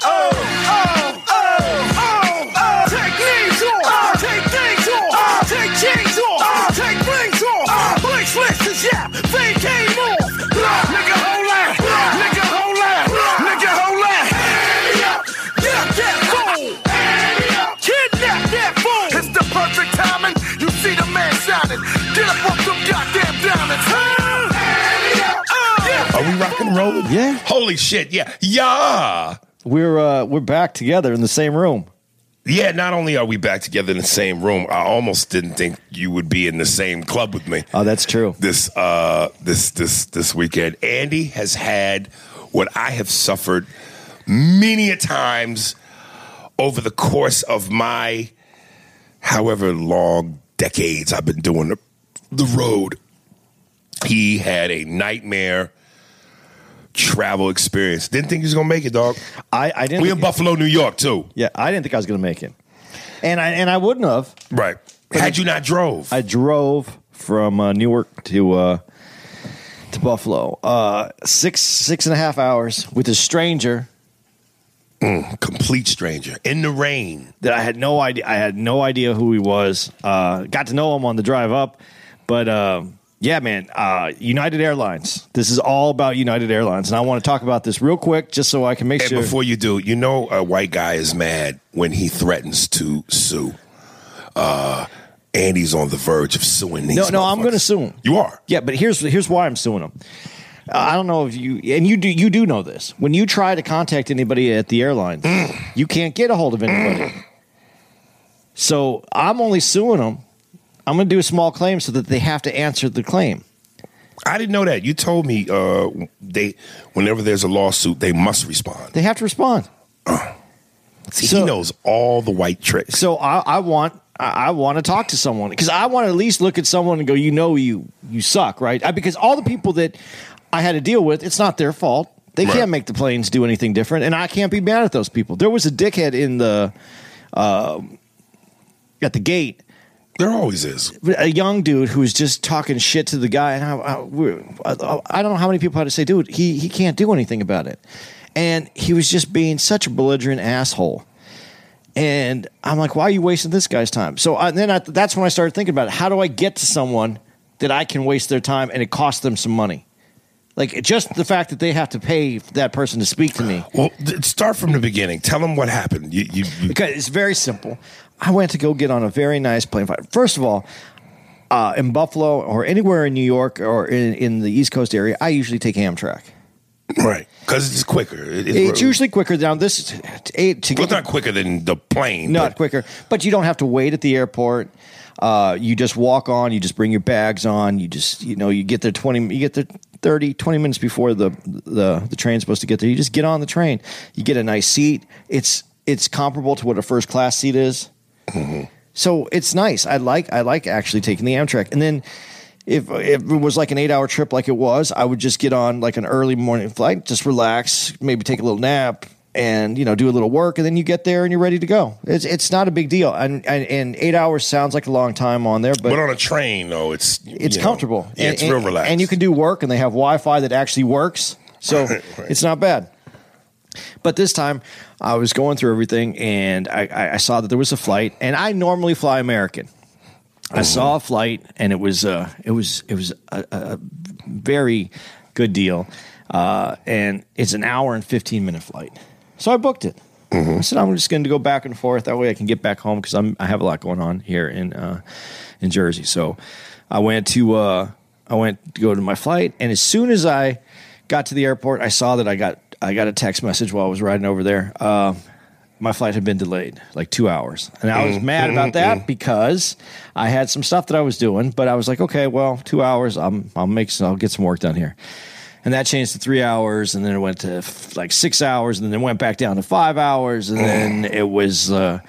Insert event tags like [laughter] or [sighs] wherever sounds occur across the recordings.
It's rolling? Yeah. Holy shit, yeah. Yeah. We're uh, we're back together in the same room. Yeah, not only are we back together in the same room, I almost didn't think you would be in the same club with me. Oh, that's true. This uh this this this weekend. Andy has had what I have suffered many a times over the course of my however long decades I've been doing the, the road. He had a nightmare travel experience. Didn't think he was gonna make it, dog. I, I didn't. We in Buffalo, New York, too. yeah, I didn't think I was going to make it, and I and I wouldn't have. Right. Had you not drove. I drove from uh, Newark to uh, to Buffalo, uh, six six and a half hours with a stranger complete stranger in the rain. that I had no idea. I had no idea who he was. Uh, got to know him on the drive up, but uh, yeah, man, uh, United Airlines. This is all about United Airlines, and I want to talk about this real quick, just so I can make And sure. before you do, you know a white guy is mad when he threatens to sue. Uh, Andy's on the verge of suing these. no, no, I'm going to sue him. You are. Yeah, but here's here's why I'm suing him. Uh, I don't know if you and you do you do know this. When you try to contact anybody at the airlines, you can't get a hold of anybody. So I'm only suing them. I'm going to do a small claim so that they have to answer the claim. I didn't know that. You told me uh, they whenever there's a lawsuit, they must respond. They have to respond. See, So- he knows all the white tricks. So I, I want I, I want to talk to someone because I want to at least look at someone and go, you know, you you suck, right? I, because all the people that I had to deal with, it's not their fault. They Right. can't make the planes do anything different, and I can't be mad at those people. There was a dickhead in the uh, at the gate There always is. a young dude who was just talking shit to the guy, and I, I, I, I don't know how many people had to say, dude, he he can't do anything about it, and he was just being such a belligerent asshole. And I'm like, why are you wasting this guy's time? So I, then I, that's when I started thinking about it. How do I get to someone that I can waste their time and it costs them some money? Like just the fact that they have to pay that person to speak to me. Well, start from the beginning. Tell them what happened. You, you, you Because it's very simple. I went to go get on a very nice plane flight. First of all, uh, in Buffalo or anywhere in New York or in, in the East Coast area, I usually take Amtrak. right because it's quicker. It- It's usually quicker down this eight to well, it's not quicker than the plane. not but- quicker, but you don't have to wait at the airport. Uh, you just walk on. You just bring your bags on. You just you know you get there twenty. You get there 30, 20 minutes before the the the train's supposed to get there. You just get on the train. You get a nice seat. It's it's comparable to what a first class seat is. So it's nice. I like I like actually taking the Amtrak. And then if if it was like an eight hour trip like it was, I would just get on like an early morning flight, just relax, maybe take a little nap, and you know do a little work, and then you get there and you're ready to go. It's it's not a big deal. And and, and eight hours sounds like a long time on there, but. But on a train, though, it's it's you know, comfortable. yeah, it's and, real relaxed. And you can do work, and they have Wi Fi that actually works. So Right, [laughs] right. it's not bad. But this time, I was going through everything, and I, I, saw that there was a flight, and I normally fly American. I saw a flight, and it was uh, it was it was a, a very good deal, uh, and it's an hour and fifteen minute flight. So I booked it. I said I'm just going to go back and forth. That way I can get back home because I'm I have a lot going on here in uh, in Jersey. So I went to uh, I went to go to my flight, and as soon as I got to the airport, I saw that I got I got a text message while I was riding over there. Uh, my flight had been delayed like two hours, and I was mad about that because I had some stuff that I was doing. But I was like, okay, well, two hours, I'm I'll make some, I'll get some work done here. And that changed to three hours, and then it went to f- like six hours, and then it went back down to five hours, and then it was. Uh,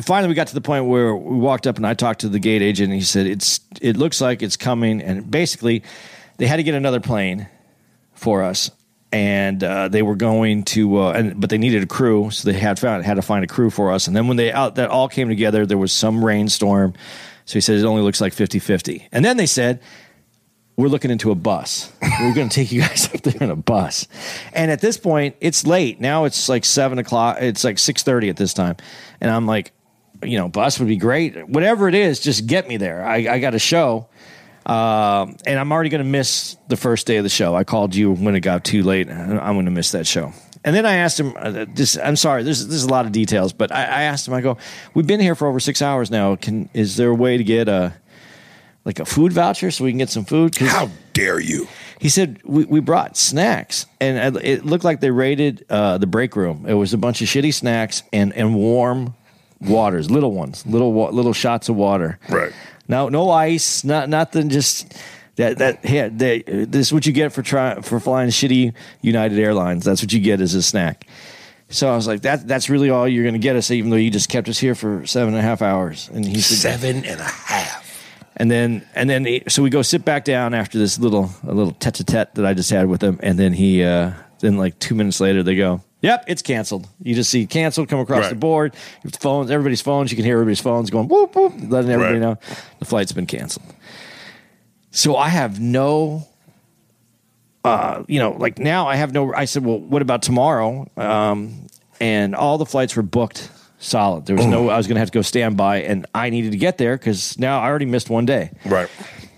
finally we got to the point where we walked up and I talked to the gate agent and he said it's it looks like it's coming and basically they had to get another plane for us and uh, they were going to uh, and but they needed a crew so they had found had to find a crew for us and then when they out that all came together there was some rainstorm so he said it only looks like 50-50 and then they said we're looking into a bus. We're going to take you [laughs] guys up there in a bus. And at this point, it's late. Now it's like seven o'clock. It's like six thirty at this time, and I'm like, you know, bus would be great. Whatever it is, just get me there. I, I got a show, um, and I'm already going to miss the first day of the show. I called you when it got too late. I'm going to miss that show. And then I asked him, uh, just, I'm sorry, there's, there's a lot of details, but I, I asked him, I go, we've been here for over six hours now. Can, is there a way to get a, like a food voucher so we can get some food? How dare you? he said we, we brought snacks, and it looked like they raided uh, the break room. It was a bunch of shitty snacks and and warm waters, little ones, little little shots of water. Right. No, no ice, not nothing. Just that that yeah, they, this is what you get for trying for flying shitty United Airlines. That's what you get as a snack. So I was like, that that's really all you're going to get us, even though you just kept us here for seven and a half hours. And he said, Seven and a half. and then and then he, so we go sit back down after this little a little tete a tete that I just had with him, and then he uh, then like two minutes later they go, "Yep, it's canceled." You just see canceled come across Right. the board. Your phones, everybody's phones. You can hear everybody's phones going whoop whoop, letting everybody Right. know the flight's been canceled. So I have no. Uh, you know, like now I have no. I said, well, what about tomorrow? Um, and all the flights were booked solid. There was no. I was going to have to go standby, and I needed to get there because now I already missed one day. Right.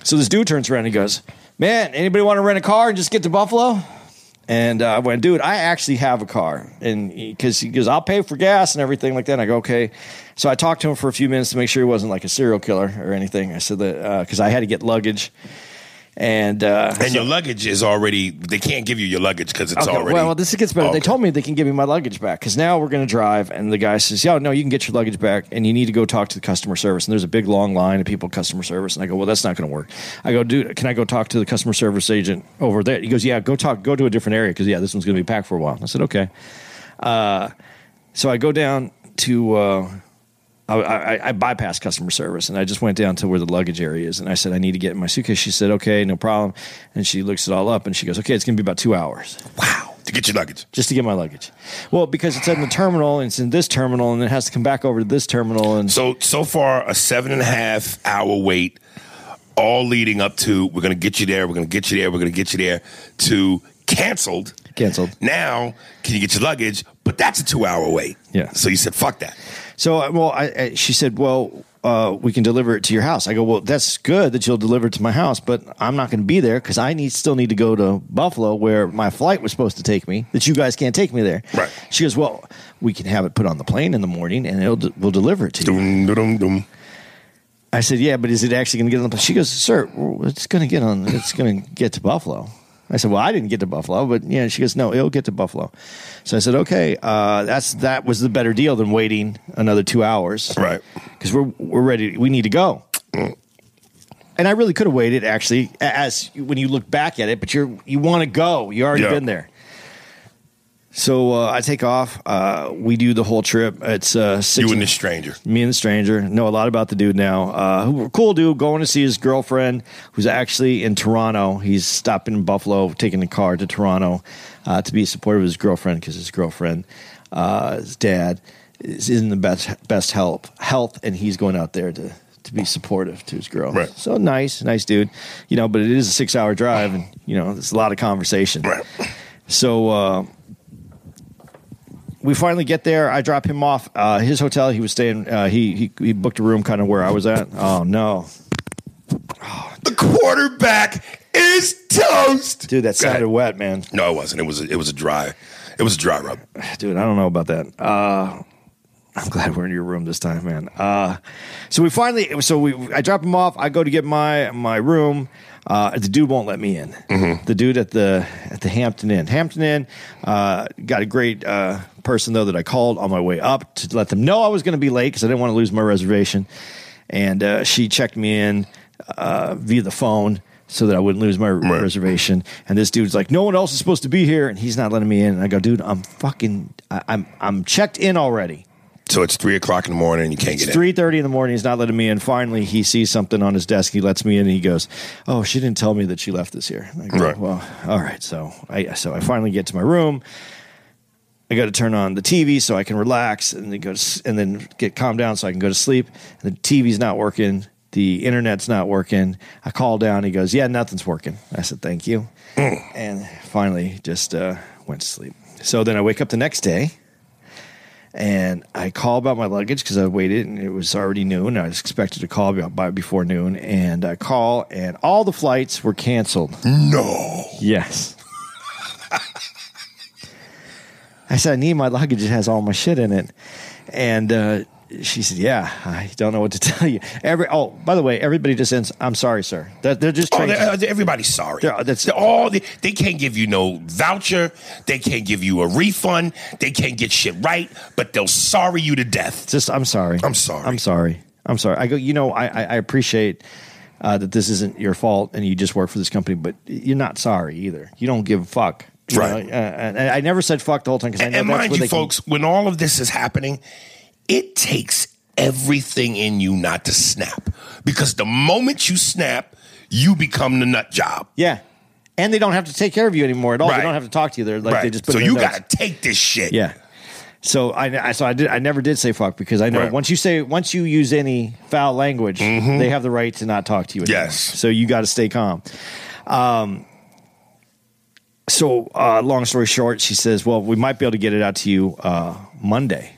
So this dude turns around and he goes, "Man, anybody want to rent a car and just get to Buffalo?" And uh, I went, "Dude, I actually have a car," and because he, goes, "I'll pay for gas and everything like that." And I go, "Okay." So I talked to him for a few minutes to make sure he wasn't like a serial killer or anything. I said that because I had to get luggage, and uh, And your luggage is already. They can't give you your luggage because it's Okay, already. Well, this gets better. They told me they can give me my luggage back because now we're going to drive, and the guy says, "Yeah, no, you can get your luggage back, and you need to go talk to the customer service." And there's a big long line of people customer service, and I go, "Well, that's not going to work." I go, "Dude, can I go talk to the customer service agent over there?" He goes, "Yeah, go talk, go to a different area because yeah, this one's going to be packed for a while." I said, "Okay." Uh, so I go down to. Uh, I, I, I bypassed customer service and I just went down to where the luggage area is and I said I need to get in my suitcase. She said okay, no problem. And she looks it all up and she goes okay, it's going to be about two hours Wow. To get your luggage. just to get my luggage. Well, because it's in the terminal and it's in this terminal and it has to come back over to this terminal and So so far a seven and a half hour wait, all leading up to we're gonna get you there, we're gonna get you there, we're gonna get you there to canceled. canceled. Now, can you get your luggage? But that's a two hour wait. Yeah. So you said, fuck that. So, uh, well, I, I, she said, well, uh, we can deliver it to your house. I go, well, that's good that you'll deliver it to my house, but I'm not going to be there because I need still need to go to Buffalo where my flight was supposed to take me. That you guys can't take me there. Right. She goes, well, we can have it put on the plane in the morning and it'll we'll deliver it to you. Dum, dum, dum. I said, "Yeah, but is it actually going to get on the plane?" She goes, "Sir, it's going to get on. It's going to get to Buffalo." I said, "Well, I didn't get to Buffalo, but yeah." She goes, "No, it'll get to Buffalo." So I said, "Okay, uh, that's that was the better deal than waiting another two hours, Right. Because we're we're ready. We need to go." And I really could have waited, actually, as when you look back at it. But you're you want to go. You already Yeah. been there. So uh, I take off. Uh, we do the whole trip. It's uh, six You and this stranger. me and the stranger know a lot about the dude now. Uh, cool dude, going to see his girlfriend, who's actually in Toronto. He's stopping in Buffalo, taking the car to Toronto uh, to be supportive of his girlfriend because his girlfriend, uh, his dad, is in the best best health health, and he's going out there to to be supportive to his girl. Right. So nice, nice dude. You know, but it is a six hour drive, and you know, there's a lot of conversation. Right. So uh, we finally get there. I drop him off. Uh, his hotel. He was staying. Uh, he, he he booked a room kind of where I was at. Oh no, The quarterback is toast. dude, that sounded wet, man. No, it wasn't. It was a, it was a dry. It was a dry rub. [sighs] dude, I don't know about that. Uh, I'm glad we're in your room this time, man. Uh, so we finally, so we, I drop him off. I go to get my my room. Uh, the dude won't let me in. The dude at the at the Hampton Inn. Hampton Inn uh, got a great uh, person though that I called on my way up to let them know I was going to be late because I didn't want to lose my reservation. And uh, she checked me in uh, via the phone so that I wouldn't lose my Right. reservation. And this dude's like, "No one else is supposed to be here," and he's not letting me in. And I go, "Dude, I'm fucking, I, I'm I'm checked in already." So it's three o'clock in the morning and you can't It's get in. three thirty in the morning. He's not letting me in. Finally, he sees something on his desk. He lets me in, and he goes, "Oh, she didn't tell me that she left this here." I go, Right. Well, all right. So I so I finally get to my room. I got to turn on the TV so I can relax, and then go to, and then get calmed down so I can go to sleep. And the TV's not working. The internet's not working. I call down. He goes, "Yeah, nothing's working." I said, "Thank you," and finally just uh, went to sleep. So then I wake up the next day and I call about my luggage because I waited and it was already noon. I was expected to call by before noon, and I call and all the flights were canceled. No. Yes. [laughs] I said I need my luggage. It has all my shit in it, and uh, she said, "Yeah, I don't know what to [laughs] tell you." Every oh, by the way, everybody just ends. I'm sorry, sir. They're, they're just Oh, they're- uh, everybody's sorry. They're- that's- They're all they, they can't give you no voucher. They can't give you a refund. They can't get shit right, but they'll sorry you to death. just I'm sorry. I'm sorry. I'm sorry. I'm sorry. I go. You know, I I, I appreciate. Uh, that this isn't your fault and you just work for this company, but you're not sorry either. You don't give a fuck. you Right. know? Uh, and I never said fuck the whole time because I know and that's mind you, they can- folks, when all of this is happening, it takes everything in you not to snap. Because the moment you snap, you become the nut job. Yeah. And they don't have to take care of you anymore at all. Right. They don't have to talk to you. They're like they just put so you got to take this shit. Yeah. So I, I so I did I never did say fuck because I know Right. once you say once you use any foul language, they have the right to not talk to you anymore. Mm-hmm. Yes. So you got to stay calm. Um so uh, long story short, she says, "Well, we might be able to get it out to you uh, Monday."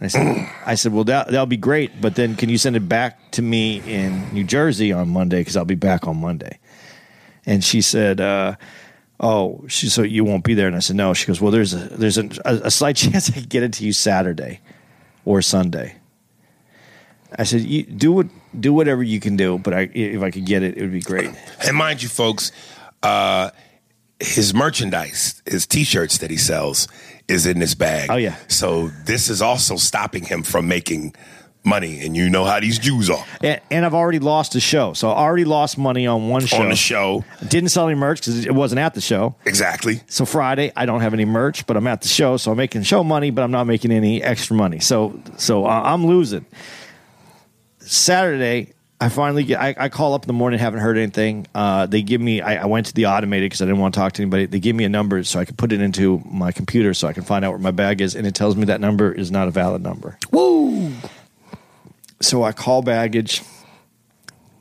And I said, "I said, well, that that'll be great, but then can you send it back to me in New Jersey on Monday because I'll be back on Monday." And she said, uh, "Oh, she so you won't be there." And I said, "No." She goes, "Well, there's a there's a, a slight [laughs] chance I could get it to you Saturday or Sunday." I said, "Do what do whatever you can do, but I, if I could get it, it would be great." And mind you, folks, uh, his merchandise, his T-shirts that he sells, is in this bag. Oh, yeah. So this is also stopping him from making money, and you know how these Jews are And, and I've already lost a show, so I already lost money on one show. on the show. Didn't sell any merch because it wasn't at the show. Exactly. So Friday, I don't have any merch, but I'm at the show, so I'm making show money, but I'm not making any extra money. So so uh, I'm losing. Saturday, I finally get. I, I call up in the morning, haven't heard anything. Uh, they give me. I, I went to the automated because I didn't want to talk to anybody. They give me a number so I can put it into my computer so I can find out where my bag is, and it tells me that number is not a valid number. Woo! So I call baggage,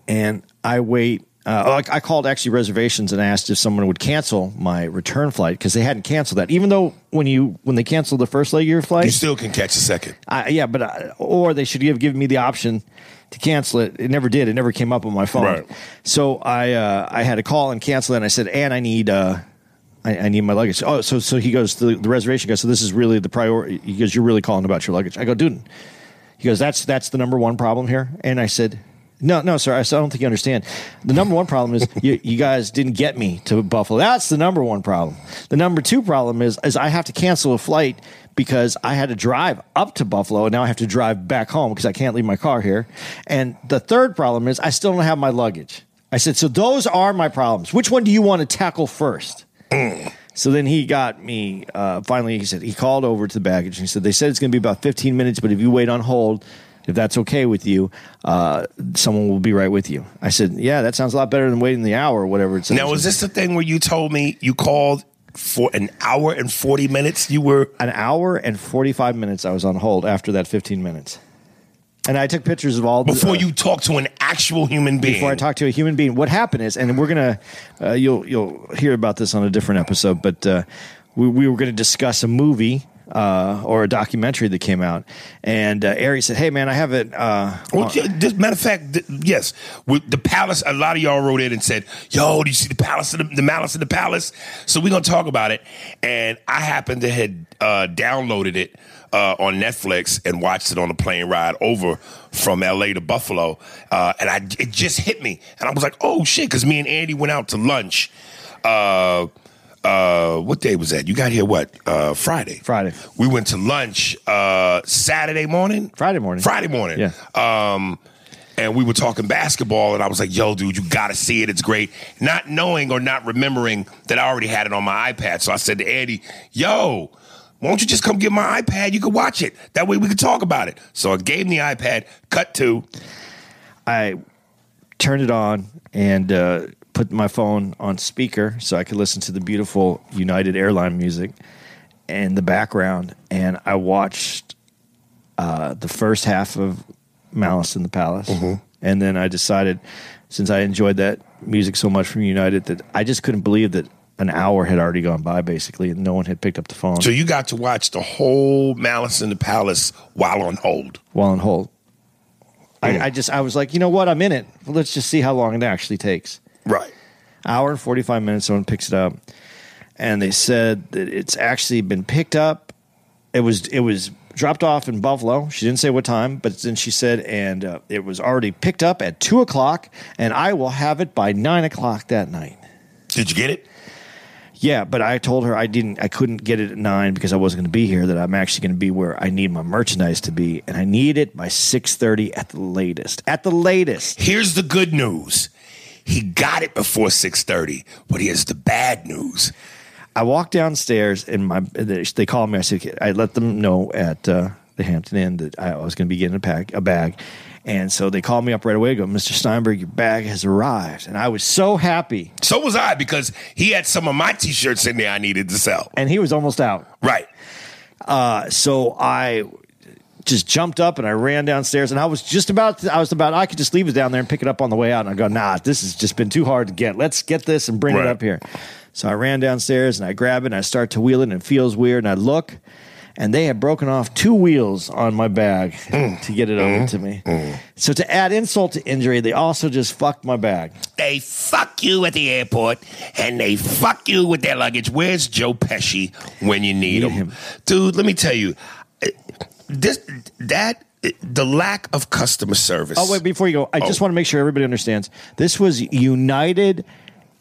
and I wait. Uh, I I called actually reservations and asked if someone would cancel my return flight because they hadn't canceled that. Even though when you when they canceled the first leg of your flight, You still can catch a second. I, yeah, but I, or they should have given me the option to cancel it. It never did. It never came up on my phone. Right. So I uh, I had to call and cancel it. And I said, and I need uh, I, I need my luggage. Oh, so so he goes the, the reservation guy. So this is really the priority. He goes, you're really calling about your luggage. I go, dude. He goes, that's that's the number one problem here. And I said, no, no, sir. I I don't think you understand. The number one problem is you, you guys didn't get me to Buffalo. That's the number one problem. The number two problem is is I have to cancel a flight because I had to drive up to Buffalo and now I have to drive back home because I can't leave my car here. And the third problem is I still don't have my luggage. I said, so those are my problems. Which one do you want to tackle first? So then he got me. Uh, finally, he said he called over to the baggage and he said they said it's going to be about 15 minutes, but if you wait on hold, if that's okay with you, uh, someone will be right with you. I said, yeah, that sounds a lot better than waiting the hour or whatever it. Now, is this the thing where you told me you called for an hour and 40 minutes? You were. an hour and 45 minutes? I was on hold after that 15 minutes, and I took pictures of all the, Before uh, you talked to an actual human being. before I talk to a human being. What happened is, and we're gonna, uh, you'll you'll hear about this on a different episode, but uh, we we were gonna discuss a movie uh, or a documentary that came out, and uh, Ari said, "Hey man, I have it." Uh, Well, this, matter of fact, th- yes, with the palace. A lot of y'all wrote in and said, "Yo, do you see the palace, of the, the malice in the palace?" So we're gonna talk about it. And I happened to had uh, downloaded it uh, on Netflix and watched it on a plane ride over from L.A. to Buffalo, uh, and I it just hit me, and I was like, "Oh shit!" Because me and Andy went out to lunch. Uh, uh, what day was that? You got here what? Uh, Friday. Friday. We went to lunch uh, Saturday morning. Friday morning. Friday morning. Yeah. Um, and we were talking basketball, and I was like, "Yo, dude, you got to see it. It's great." Not knowing or not remembering that I already had it on my iPad, so I said to Andy, "Yo." Why don't you just come get my iPad? You can watch it. That way we can talk about it. So I gave him the iPad. Cut to I turned it on and uh, put my phone on speaker so I could listen to the beautiful United Airline music in the background, and I watched uh, the first half of Malice in the Palace, and then I decided, since I enjoyed that music so much from United, that I just couldn't believe that an hour had already gone by, basically, and no one had picked up the phone So you got to watch the whole Malice in the Palace while on hold. while on hold. I, I just I was like, you know what, I'm in it. Let's just see how long it actually takes. Right. hour and 45 minutes someone picks it up and they said that it's actually been picked up it was it was dropped off in buffalo she didn't say what time but then she said and uh, it was already picked up at 2 o'clock and i will have it by 9 o'clock that night Did you get it? yeah but i told her i didn't i couldn't get it at 9 because i wasn't going to be here that i'm actually going to be where i need my merchandise to be and i need it by 6.30 at the latest at the latest Here's the good news. He got it before 6:30, but here's the bad news. I walked downstairs and my they called me. I said I let them know at uh, the Hampton Inn that I was going to be getting a pack a bag, and so they called me up right away. Go, Mr. Steinberg, your bag has arrived, and I was so happy. So was I because he had some of my t-shirts in there I needed to sell. And he was almost out, Right. uh, so I just jumped up and I ran downstairs, and I was just about to, I was about I could just leave it down there and pick it up on the way out. And I go, Nah, this has just been too hard to get. Let's get this and bring Right. it up here. So I ran downstairs and I grab it and I start to wheel it and it feels weird and I look and they had broken off two wheels on my bag [laughs] to get it over to me. So to add insult to injury, they also just fucked my bag. They fuck you at the airport and they fuck you with their luggage. Where's Joe Pesci when you need, Need him? him. Dude, let me tell you. This that the lack of customer service. Oh wait, before you go, I just Oh. want to make sure everybody understands. This was United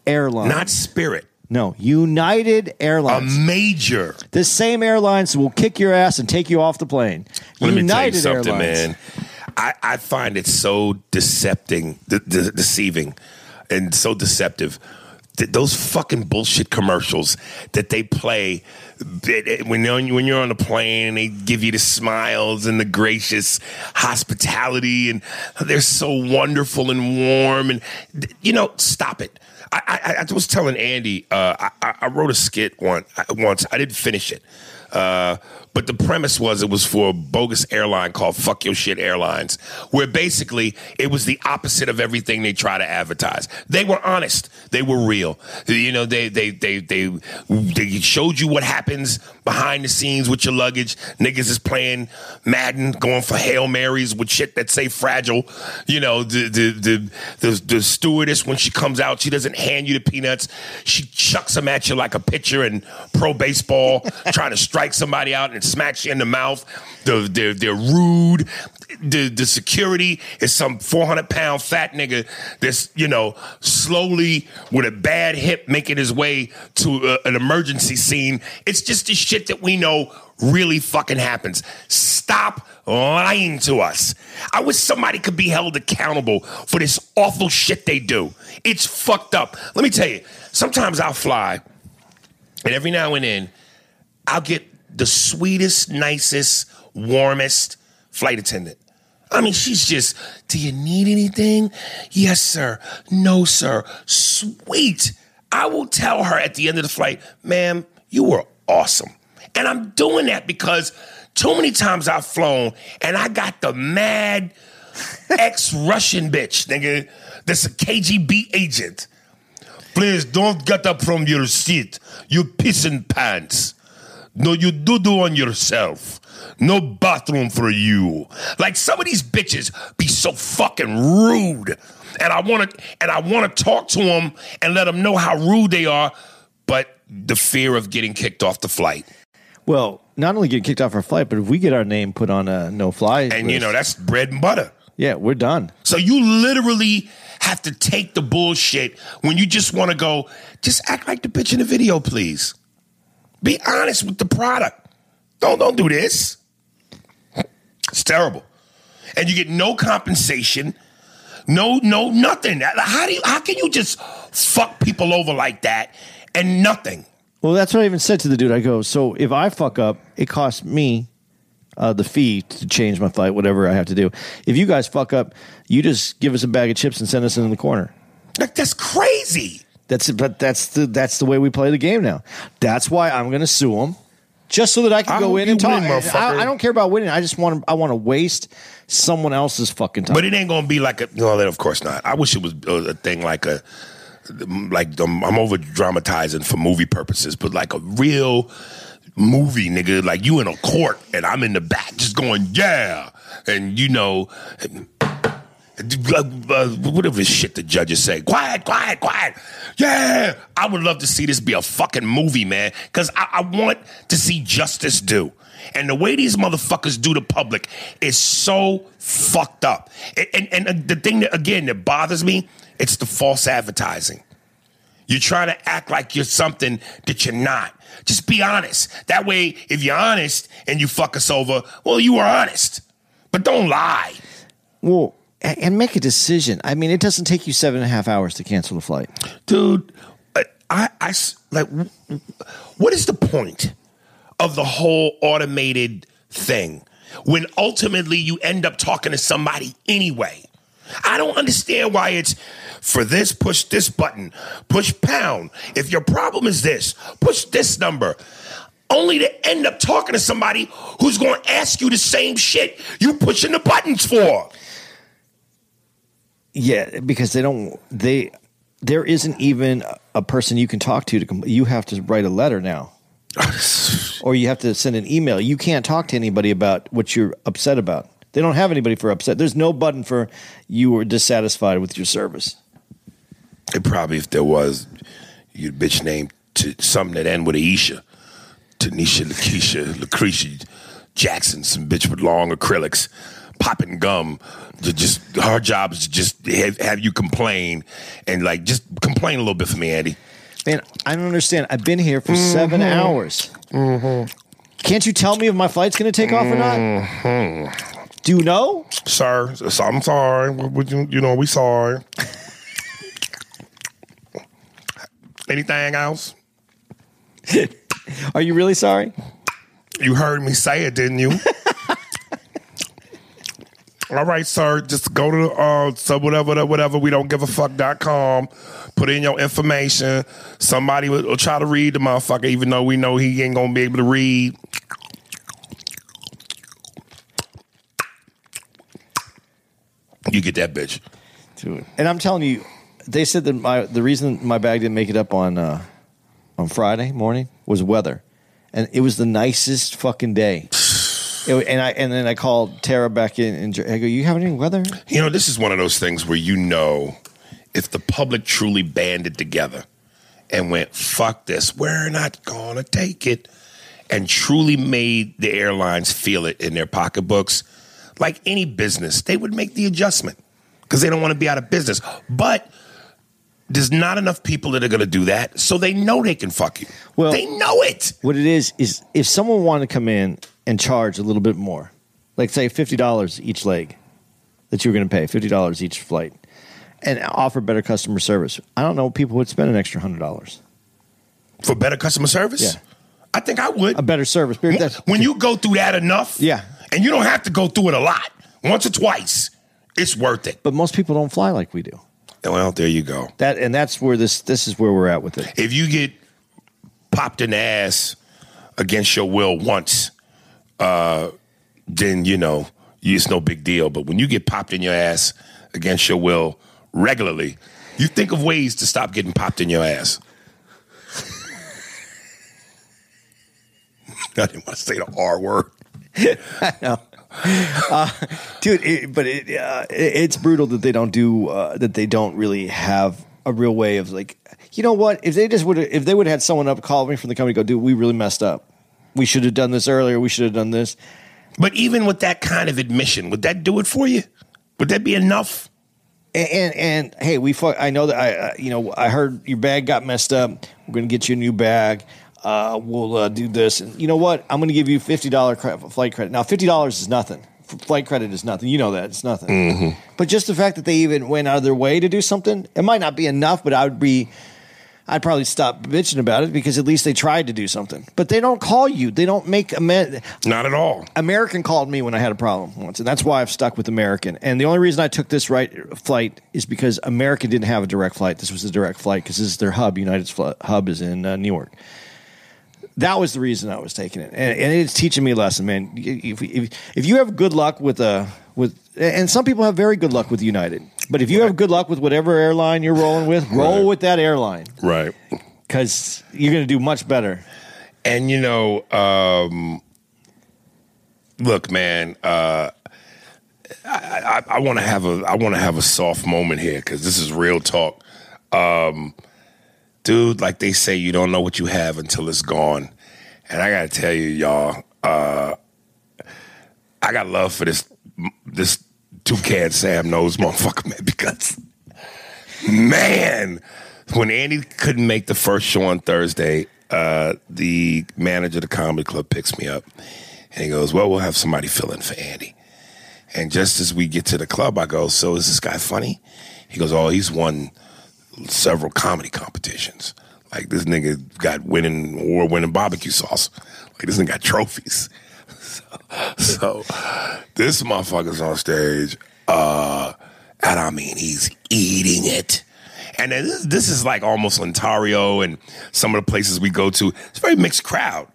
Airlines. not Spirit. no, United Airlines. A major The same airlines will kick your ass and take you off the plane. Let United me tell you something, Airlines. man. I, I find it so decepting, de- de- deceiving, and so deceptive. Th- Those fucking bullshit commercials that they play when when you're on a plane and they give you the smiles and the gracious hospitality and they're so wonderful and warm and you know stop it. I, I, I was telling Andy uh, I, I- I wrote a skit one, once. I didn't finish it. Uh, but the premise was it was for a bogus airline called Fuck Your Shit Airlines, where basically it was the opposite of everything they try to advertise. They were honest. They were real. You know, they they they they they showed you what happens behind the scenes with your luggage. Niggas is playing Madden, going for Hail Marys with shit that say fragile. You know, the the the the, the stewardess when she comes out, she doesn't hand you the peanuts. She chucks them at you like a pitcher in pro baseball, [laughs] trying to strike somebody out and smacks you in the mouth. The, they're, they're rude. The, the security is some 400 pound fat nigga that's, you know, slowly with a bad hip making his way to uh, an emergency scene. It's just the shit that we know really fucking happens. Stop lying to us. I wish somebody could be held accountable for this awful shit they do. It's fucked up. Let me tell you, sometimes I'll fly, and every now and then, I'll get the sweetest, nicest, warmest flight attendant. I mean, she's just, do you need anything? Yes, sir. No, sir. Sweet. I will tell her at the end of the flight, ma'am, you were awesome. And I'm doing that because too many times I've flown and I got the mad [laughs] ex Russian bitch, nigga, that's a KGB agent. Please don't get up from your seat, you pissing pants. No, you do do on yourself. No bathroom for you. Like some of these bitches be so fucking rude, and I want to and I want to talk to them and let them know how rude they are, but the fear of getting kicked off the flight, Well, not only get kicked off our flight, but if we get our name put on a no fly, and you know that's bread and butter. yeah, we're done. So you literally have to take the bullshit when you just want to go. Just act like the bitch in the video, please. Be honest with the product. Don't don't do this. It's terrible, and you get no compensation, no no nothing. How do you, how can you just fuck people over like that and nothing? Well, that's what I even said to the dude. I go, so if I fuck up, it costs me uh, the fee to change my flight, whatever I have to do. If you guys fuck up, you just give us a bag of chips and send us in the corner. Like that's crazy. That's but that's the that's the way we play the game now. That's why I'm going to sue them, just so that I can I go in and talk. win, motherfucker. I, I don't care about winning. I just want to. I want to waste someone else's fucking time. But it ain't gonna be like a no. Of course not. I wish it was a, a thing like a like I'm over dramatizing for movie purposes, but like a real movie, nigga. Like you in a court and I'm in the back just going yeah, and you know. Uh, whatever shit the judges say, quiet, quiet, quiet. Yeah, I would love to see this be a fucking movie, man, because I, I want to see justice do. And the way these motherfuckers do the public is so fucked up. And, and, and the thing that, again, that bothers me, it's the false advertising. You're trying to act like you're something that you're not. Just be honest. That way, if you're honest and you fuck us over, well, you were honest. But don't lie. well, and make a decision. I mean, it doesn't take you seven and a half hours to cancel the flight. dude uh, I, I like what is the point of the whole automated thing when ultimately you end up talking to somebody anyway i don't understand why it's for this push this button push pound if your problem is this push this number only to end up talking to somebody who's going to ask you the same shit you pushing the buttons for Yeah, because they don't. They there isn't even a person you can talk to to. You have to write a letter now, [laughs] or you have to send an email. You can't talk to anybody about what you're upset about. They don't have anybody for upset. There's no button for you were dissatisfied with your service. It probably, if there was, you'd bitch name to something that end with Aisha, Tanisha, Lakeisha, Lucretia Jackson, some bitch with long acrylics, popping gum. To just her job is to just have, have you complain and like just complain a little bit for me, Andy. Man, I don't understand. I've been here for seven mm-hmm. hours. Mm-hmm. Can't you tell me if my flight's going to take off or not? Mm-hmm. Do you know? Sir, I'm sorry. You, you know, we sorry. Anything else? Are you really sorry? You heard me say it, didn't you? [laughs] All right, sir. Just go to uh so whatever whatever we don't give a fuck.com. Put in your information. Somebody will, will try to read the motherfucker, even though we know he ain't gonna be able to read. You get that bitch. Dude. And I'm telling you, they said that my the reason my bag didn't make it up on uh, on Friday morning was weather, and it was the nicest fucking day. [sighs] It- and I and then I called Tara back in and I go, "You have any weather?" You know, this is one of those things where you know if the public truly banded together and went, fuck this, we're not gonna take it, and truly made the airlines feel it in their pocketbooks, like any business, they would make the adjustment because they don't want to be out of business. But there's not enough people that are gonna do that, so they know they can fuck you. Well- they know it. What it is is if someone wanted to come in and charge a little bit more, like say fifty dollars each leg that you were going to pay, fifty dollars each flight, and offer better customer service, I don't know people would spend an extra hundred dollars. For better customer service? Yeah. I think I would. A better service. That's- when you go through that enough, Yeah. And you don't have to go through it a lot, once or twice, it's worth it. but most people don't fly like we do. Well, there you go. That and that's where this this is where we're at with it. If you get popped in the ass against your will once, uh, then you know it's no big deal. But when you get popped in your ass against your will regularly, you think of ways to stop getting popped in your ass. [laughs] I didn't want to say the R word. [laughs] dude. It, but it, uh, it, it's brutal that they don't do uh, that. They don't really have a real way of like, you know what? If they just would, if they would have had someone up call me from the company, go, dude, we really messed up. We should have done this earlier. We should have done this. But even with that kind of admission, would that do it for you? Would that be enough? And and, and hey, we fuck. I know that I, uh, you know, I heard your bag got messed up. We're gonna get you a new bag. Uh, we'll uh, do this, and you know what? I'm gonna give you fifty dollar cre- flight credit. Now, fifty dollars is nothing. F- Flight credit is nothing. You know that it's nothing. But just the fact that they even went out of their way to do something, it might not be enough. But I would be, I'd probably stop bitching about it because at least they tried to do something. But they don't call you. They don't make a. Me- Not at all. American called me when I had a problem once, and that's why I've stuck with American. And the only reason I took this right flight is because American didn't have a direct flight. This was a direct flight because this is their hub. United's fl- hub is in uh, Newark. That was the reason I was taking it, and, and it's teaching me a lesson, man. If, if, if you have good luck with a with, and some people have very good luck with United, but if you have good luck with whatever airline you're rolling with, roll Right. with that airline Right. because you're going to do much better. And you know, um, look, man, uh, I, I, I want to have a I want to have a soft moment here because this is real talk, um, dude. Like they say, you don't know what you have until it's gone, and I gotta tell you, y'all, uh, I got love for this this toucan Sam nose motherfucker, man, because man, when Andy couldn't make the first show on Thursday, uh, the manager of the comedy club picks me up and he goes, Well, we'll have somebody fill in for Andy. And just as we get to the club, I go, So is this guy funny? He goes, Oh, he's won several comedy competitions. Like this nigga got winning award winning barbecue sauce. Like this nigga got trophies. [laughs] So, so this motherfucker's on stage, uh, and I mean he's eating it. And this, this is like almost Ontario and some of the places we go to. It's a very mixed crowd.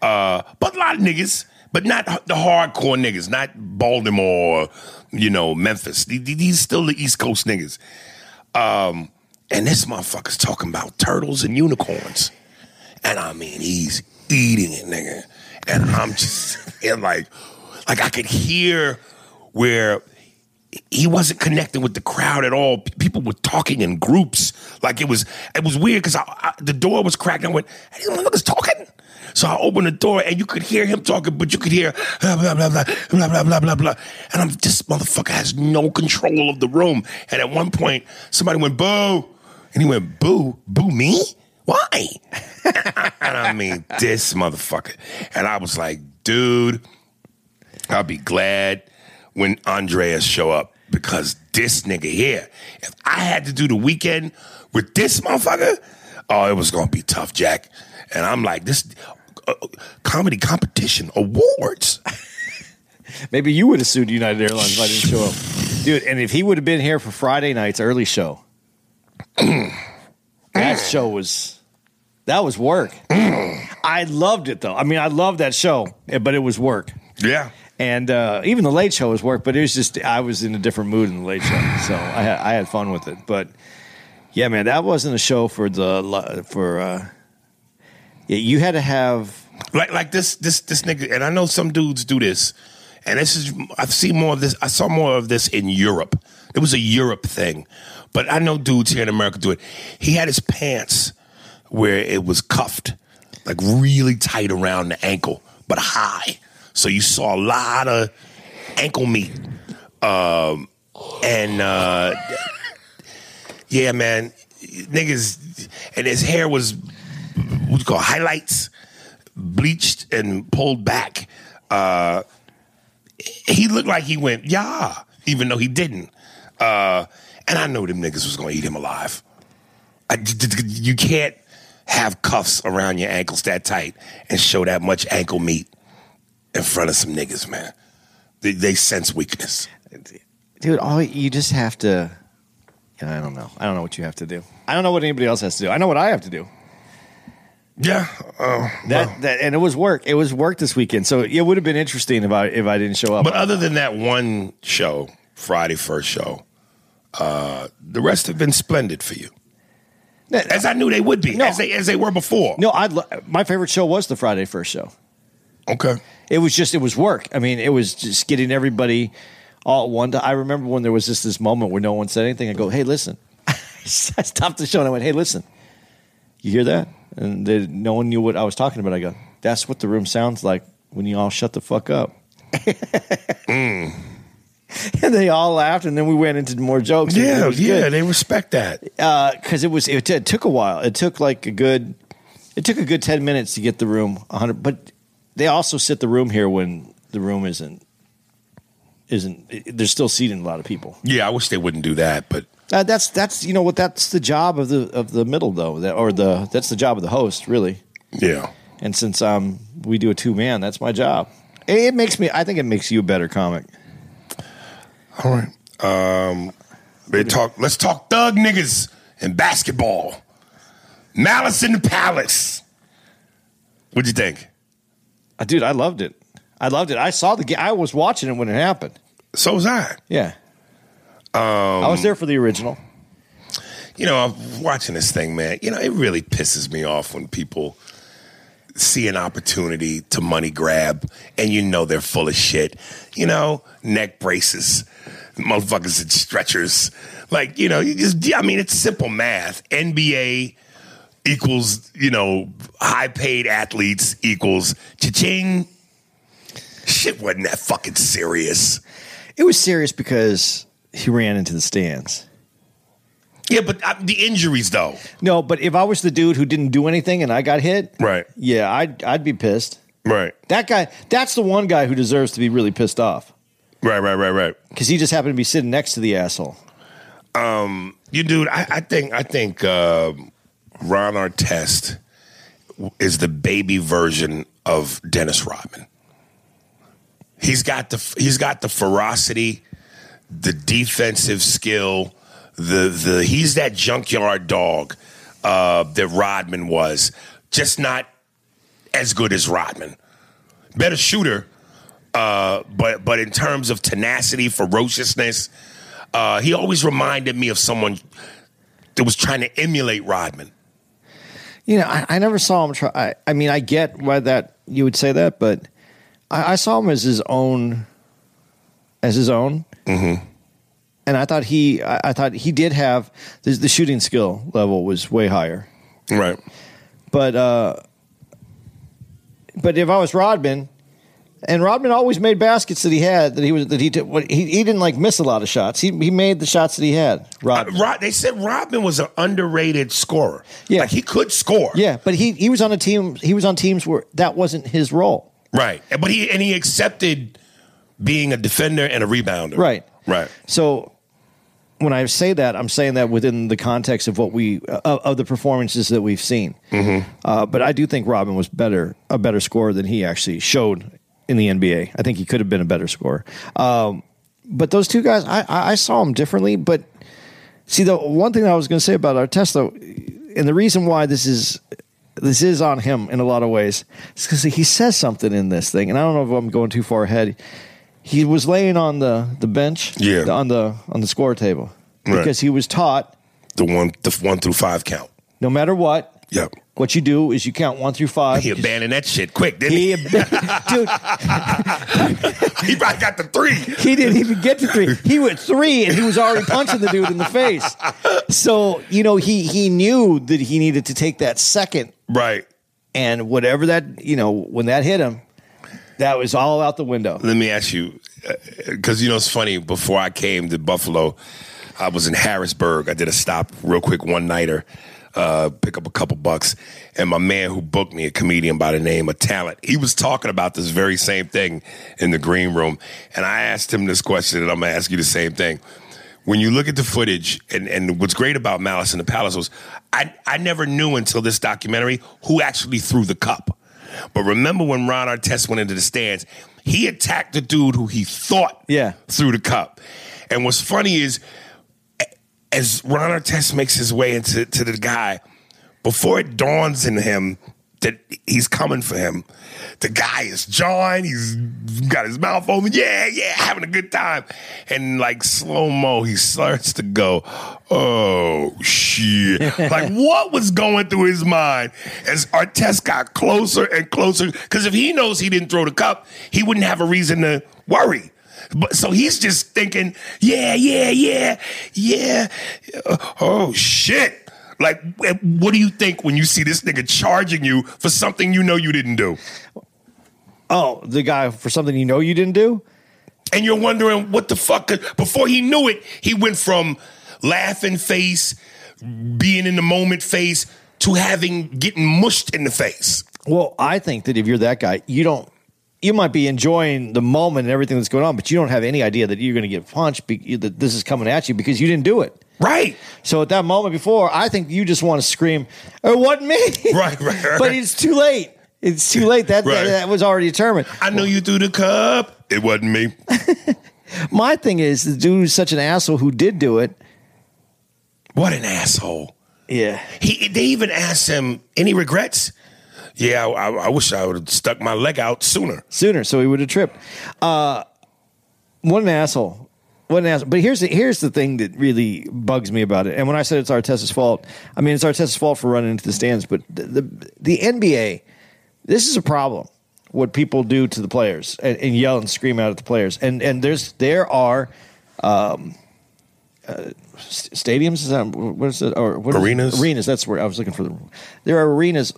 Uh, but a lot of niggas, but not the hardcore niggas, not Baltimore, you know, Memphis. These, these still the East Coast niggas. Um, and this motherfucker's talking about turtles and unicorns. And I mean, he's eating it, nigga. And I'm just [laughs] and like, like I could hear where he wasn't connecting with the crowd at all. People were talking in groups. Like it was, it was weird because the door was cracked. And I went, hey, these motherfuckers talking. So I opened the door and you could hear him talking, but you could hear blah, blah, blah, blah, blah, blah, blah, blah, blah. And I'm, this motherfucker has no control of the room. And at one point, somebody went, boo. And he went, boo? Boo me? Why? [laughs] and I mean, this motherfucker. And I was like, dude, I'll be glad when Andreas show up because this nigga here, if I had to do the weekend with this motherfucker, oh, it was gonna be tough, Jack. And I'm like, this uh, comedy competition awards. [laughs] Maybe you would have sued United Airlines if I didn't show up. Dude, and if he would have been here for Friday night's early show, [clears throat] that show was that was work. [clears throat] I loved it though. I mean, I loved that show, but it was work. Yeah. And uh, even the late show was work, but it was just I was in a different mood in the late show, so I had, I had fun with it. But yeah, man, that wasn't a show for the for. Uh, you had to have like like this this this nigga and I know some dudes do this and this is I've seen more of this I saw more of this in Europe it was a Europe thing but I know dudes here in America do it he had his pants where it was cuffed like really tight around the ankle but high so you saw a lot of ankle meat um and uh yeah man niggas and his hair was what you call highlights, bleached and pulled back. Uh, he looked like he went yeah, even though he didn't. Uh, and I know them niggas was gonna eat him alive. I, you can't have cuffs around your ankles that tight and show that much ankle meat in front of some niggas, man. They, they sense weakness. dude all you just have to i don't know i don't know what you have to do i don't know what anybody else has to do i know what i have to do Yeah. Uh, that, that and it was work it was work this weekend so it would have been interesting if i if i didn't show up But other than that one show, Friday first show, uh, the rest have been splendid for you. As I knew they would be, No. as they as they were before. no i my favorite show was the friday first show Okay. It was just it was work. I mean, it was just getting everybody all at one. I remember when there was just this moment where no one said anything. I go, "Hey, listen." [laughs] I stopped the show and I went, "Hey, listen. You hear that?" And they, no one knew what I was talking about. I go, "That's what the room sounds like when you all shut the fuck up." [laughs] Mm. [laughs] And they all laughed, and then we went into more jokes. Yeah, yeah, good they respect that. because it was it, it took a while. It took like a good it took a good ten minutes to get the room hundred. But they also sit the room here when the room isn't isn't. It, there's still seating a lot of people. Yeah, I wish they wouldn't do that, but Uh, that's that's you know what that's the job of the of the middle though, that, or the that's the job of the host really. yeah. And since um we do a two man, that's my job. It, it makes me. I think it makes you a better comic. All right. Um, they talk. Let's talk thug niggas and basketball. Malice in the Palace. What'd you think? Uh, dude, I loved it. I loved it. I saw the game. I was watching it when it happened. So was I. Yeah. I was there for the original. You know, I'm watching this thing, man. You know, it really pisses me off when people see an opportunity to money grab and you know they're full of shit. You know, neck braces, motherfuckers in stretchers. Like, you know, you just, I mean, it's simple math. NBA equals, you know, high paid athletes equals cha-ching. Shit wasn't that fucking serious. It was serious because he ran into the stands. Yeah, but uh, the injuries, though. No, but if I was the dude who didn't do anything and I got hit, Right. yeah, I'd I'd be pissed. Right. That guy, that's the one guy who deserves to be really pissed off Right, right, right, right. because he just happened to be sitting next to the asshole. You dude, I, I think I think uh, Ron Artest is the baby version of Dennis Rodman. He's got the he's got the ferocity, the defensive skill, the the he's that junkyard dog uh, that Rodman was, just not as good as Rodman. Better shooter, uh, but but in terms of tenacity, ferociousness, uh, he always reminded me of someone that was trying to emulate Rodman. You know, I, I never saw him try. I, I mean, I get why that you would say that, but I, I saw him as his own, as his own. Mm-hmm. And I thought he, I, I thought he did have the, the shooting skill level was way higher. Right. But uh, but if I was Rodman, and Rodman always made baskets that he had that he was that he did, what- he he didn't like miss a lot of shots. He he made the shots that he had. Uh, Rod, they said Rodman was an underrated scorer. Yeah. Like he could score. yeah, but he he was on a team. He was on teams where that wasn't his role. Right. But he and he accepted being a defender and a rebounder. Right. Right. So when I say that, I'm saying that within the context of what we uh, of the performances that we've seen. Mm-hmm. Uh, but I do think Rodman was better a better scorer than he actually showed in the NBA. I think he could have been a better scorer. Um, but those two guys, I, I saw them differently. But see, the one thing that I was going to say about though, and the reason why this is this is on him in a lot of ways, is because he says something in this thing, and I don't know if I'm going too far ahead. He was laying on the the bench, Yeah. on the on the score table, Right. because he was taught The one the one through five count. no matter what, Yep. what you do is you count one through five. He abandoned that shit quick, didn't he? He, dude, [laughs] He probably got the three. he didn't even get to three. He went three, and he was already punching the dude in the face. So you know he he knew that he needed to take that second, Right. and whatever that you know when that hit him, that was all out the window. Let me ask you, because you know it's funny. Before I came to Buffalo, I was in Harrisburg. I did a stop, real quick, one nighter, uh, pick up a couple bucks, and my man who booked me, a comedian by the name of Talent, he was talking about this very same thing in the green room, and I asked him this question, and I'm gonna ask you the same thing. When you look at the footage, and, and what's great about Malice in the Palace was, I I never knew until this documentary who actually threw the cup. But remember when Ron Artest went into the stands, he attacked the dude who he thought Yeah. threw the cup. And what's funny is, as Ron Artest makes his way into to the guy, before it dawns in him that he's coming for him. The guy is John. He's got his mouth open. Yeah, yeah, having a good time. And like slow mo, he starts to go, "Oh shit!" [laughs] like what was going through his mind as Artest got closer and closer? Because if he knows he didn't throw the cup, he wouldn't have a reason to worry. But so he's just thinking, yeah, yeah, yeah, yeah. Oh shit. Like, eh, what do you think when you see this nigga charging you for something you know you didn't do? Oh, the guy for something you know you didn't do? And you're wondering what the fuck. Before he knew it, he went from laughing face, being in the moment face, to having getting mushed in the face. Well, I think that if you're that guy, you don't. You might be enjoying the moment and everything that's going on, but you don't have any idea that you're going to get punched. Be, that this is coming at you because you didn't do it. Right. So at that moment before, I think you just want to scream, "It wasn't me!" [laughs] Right, right, [laughs] right. but it's too late. It's too late. That, Right. that that was already determined. I know you threw the cup. It wasn't me. [laughs] My thing is, the dude is such an asshole who did do it. What an asshole. Yeah, He they even asked him any regrets. Yeah, I, I wish I would have stuck my leg out sooner. sooner, so he would have tripped. Uh, what an asshole! What an asshole! But here's the here's the thing that really bugs me about it. And when I said it's Artest's fault, I mean it's Artest's fault for running into the stands. But the the, the NBA, this is a problem. What people do to the players and, and yell and scream out at the players. And and there's there are. Um, uh, st- stadiums is that what is it or what is it? Arenas? arenas that's where I was looking for the there are arenas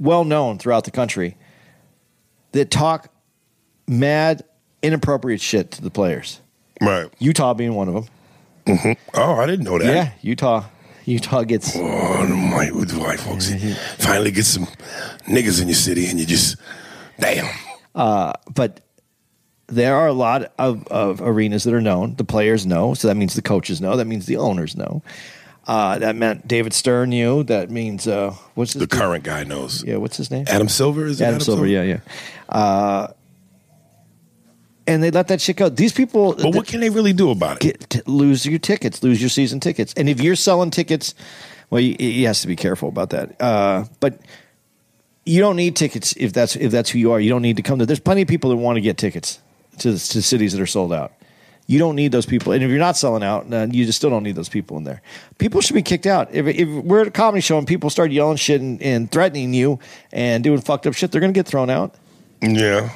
well known throughout the country that talk mad, inappropriate shit to the players. Right. Utah being one of them. Oh, I didn't know that. Yeah, Utah. Utah gets Oh, the white, with the white folks. Finally get some niggas in your city and you just, damn. but there are a lot of, of arenas that are known. The players know, so that means the coaches know. That means the owners know. Uh, that meant David Stern knew. That means uh, what's his The current guy knows. Yeah, what's his name? Adam Silver is it Adam, Silver. Yeah, yeah. Uh, and they let that shit go. These people, But what can they really do about it? get t- lose your tickets, lose your season tickets. And if you're selling tickets, well, you, you has to be careful about that. Uh, but you don't need tickets if that's if that's who you are. You don't need to come to. There's plenty of people that want to get tickets to to cities that are sold out. You don't need those people, and if you're not selling out, then you just still don't need those people in there. People should be kicked out. If, if we're at a comedy show and people start yelling shit and, and threatening you and doing fucked up shit, they're going to get thrown out. Yeah.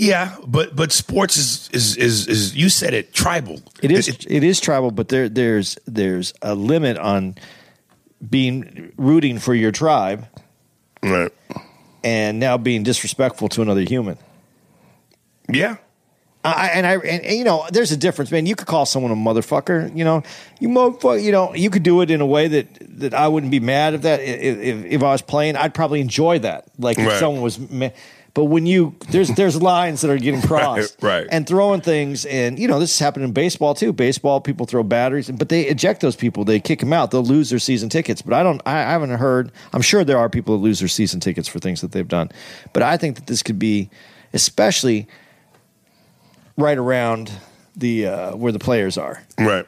Yeah, but but sports is is is, is you said it tribal. It is it is tribal, but there there's there's a limit on being rooting for your tribe right. and now being disrespectful to another human. Yeah. I, and I and, and, you know there's a difference, man. You could call someone a motherfucker, you know, you motherfucker, you know, you could do it in a way that that I wouldn't be mad if that if, if, if I was playing, I'd probably enjoy that. Like if Right. someone was. Ma- but when you there's there's lines that are getting [laughs] crossed, right. and throwing things, and you know this has happened in baseball too. Baseball people throw batteries, but they eject those people. They kick them out. They'll lose their season tickets. But I don't. I, I haven't heard. I'm sure there are people that lose their season tickets for things that they've done. But I think that this could be, especially right around the uh, where the players are. Right.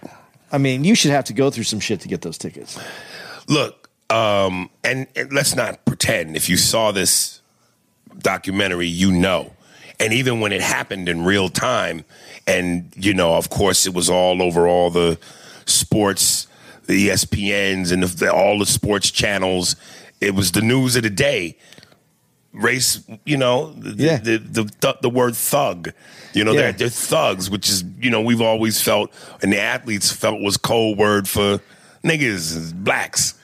I mean, you should have to go through some shit to get those tickets. Look, um, and, and let's not pretend. If you saw this documentary, you know. And even when it happened in real time, and you know, of course, it was all over all the sports, the ESPNs, and the, all the sports channels. It was the news of the day. Race, you know, the Yeah. the, the, the, the word thug. You know, Yeah. they're, they're thugs, which is you know we've always felt, and the athletes felt was code word for niggas, blacks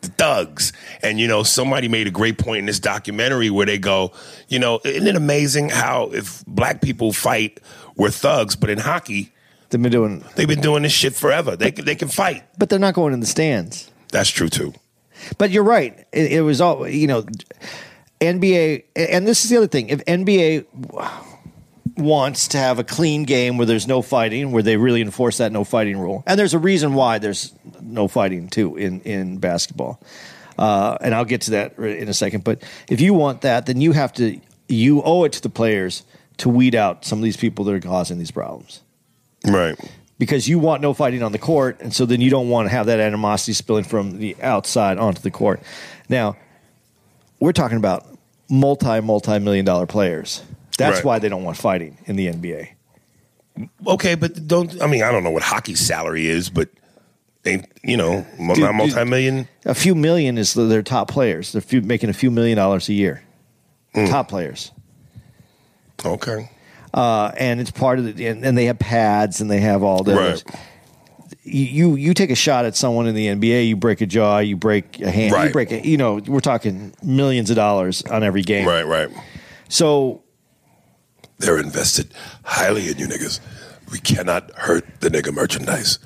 the thugs. And, you know, somebody made a great point in this documentary where they go, you know, isn't it amazing how if black people fight, we're thugs, but in hockey, They've been doing, they've been doing this shit forever. They can, they can fight. but they're not going in the stands. That's true too. But you're right. It, it was all you know. NBA, and this is the other thing. If NBA wants to have a clean game where there's no fighting, where they really enforce that no fighting rule, and there's a reason why there's no fighting too in in basketball, uh, and I'll get to that in a second. But if you want that, then you have to you owe it to the players to weed out some of these people that are causing these problems. Right. because you want no fighting on the court, and so then you don't want to have that animosity spilling from the outside onto the court. Now, we're talking about multi multi million dollar players. That's Right. why they don't want fighting in the NBA. Okay, but don't. I mean, I don't know what hockey's salary is, but ain't you know Dude, not multi million. A few million is the, their top players. They're few, making a few million dollars a year. Top players. Okay, uh, and it's part of the and, and they have pads and they have all this. Right. you you take a shot at someone in the NBA, you break a jaw, you break a hand, you break a, you know we're talking millions of dollars on every game. right, right. So They're invested highly in you niggas. We cannot hurt the nigga merchandise.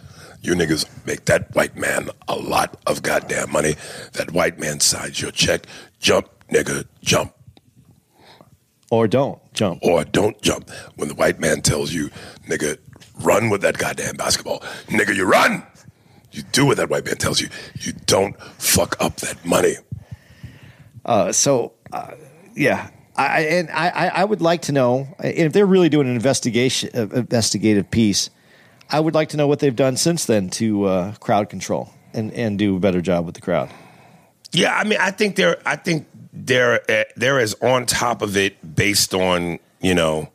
You niggas make that white man a lot of goddamn money. That white man signs your check. Jump, nigga, jump. or don't jump. or don't jump when the white man tells you, nigga, run with that goddamn basketball. Nigga, you run. You do what that white man tells you. You don't fuck up that money. Uh, so uh, yeah. I, and I, I would like to know and if they're really doing an investigation, uh, investigative piece. I would like to know what they've done since then to uh, crowd control and, and do a better job with the crowd. Yeah, I mean, I think they're, I think they're, uh, they're as on top of it based on you know,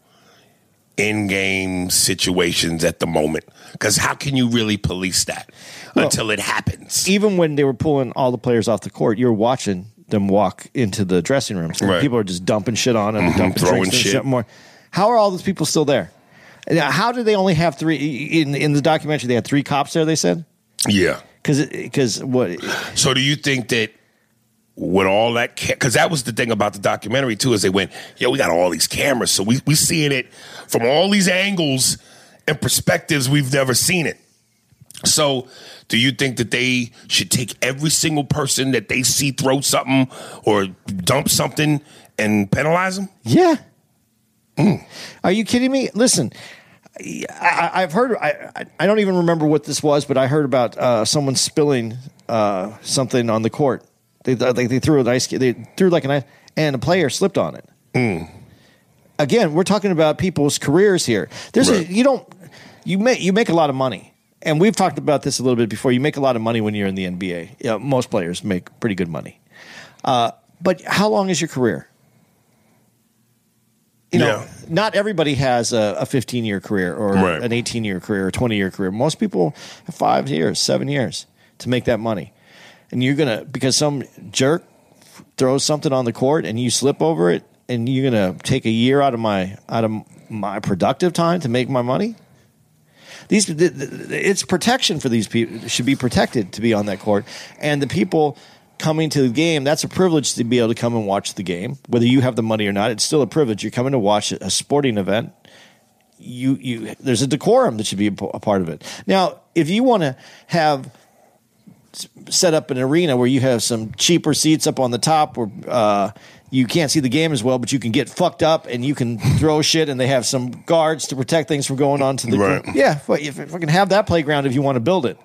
in-game situations at the moment. Because how can you really police that until it happens? even when they were pulling all the players off the court, you're watching them walk into the dressing rooms. Right. People are just dumping shit on them, mm-hmm. dumping throwing drinks shit. more. How are all those people still there? And How did they only have three in in the documentary? They had three cops there. They said Yeah. because because what? So do you think that with all that, because that was the thing about the documentary too, is they went, yeah, we got all these cameras, so we we seeing it from all these angles and perspectives we've never seen it. So, do you think that they should take every single person that they see throw something or dump something and penalize them? Yeah. Are you kidding me? Listen, I, I- I've heard. I, I- don't even remember what this was, but I heard about uh, someone spilling uh, something on the court. They like they threw an ice. They threw like an ice, and a player slipped on it. Again, we're talking about people's careers here. There's Right. a, you don't you make you make a lot of money, and we've talked about this a little bit before. You make a lot of money when you're in the NBA. Yeah, most players make pretty good money. Uh, but how long is your career? you know, Yeah. not everybody has a, a 15 year career or Right. an 18 year career or 20 year career. Most people have five years, seven years to make that money. And you're going to, because some jerk throws something on the court and you slip over it and you're going to take a year out of my, out of my productive time to make my money. These, th- th- it's protection for these people. Should be protected to be on that court, and the people coming to the game. That's a privilege to be able to come and watch the game, whether you have the money or not. It's still a privilege. You're coming to watch a sporting event. You, you, there's a decorum that should be a part of it. Now, if you want to have set up an arena where you have some cheaper seats up on the top where uh, you can't see the game as well, but you can get fucked up and you can throw [laughs] shit, and they have some guards to protect things from going on to the Right. yeah. But if if fucking have that playground if you want to build it,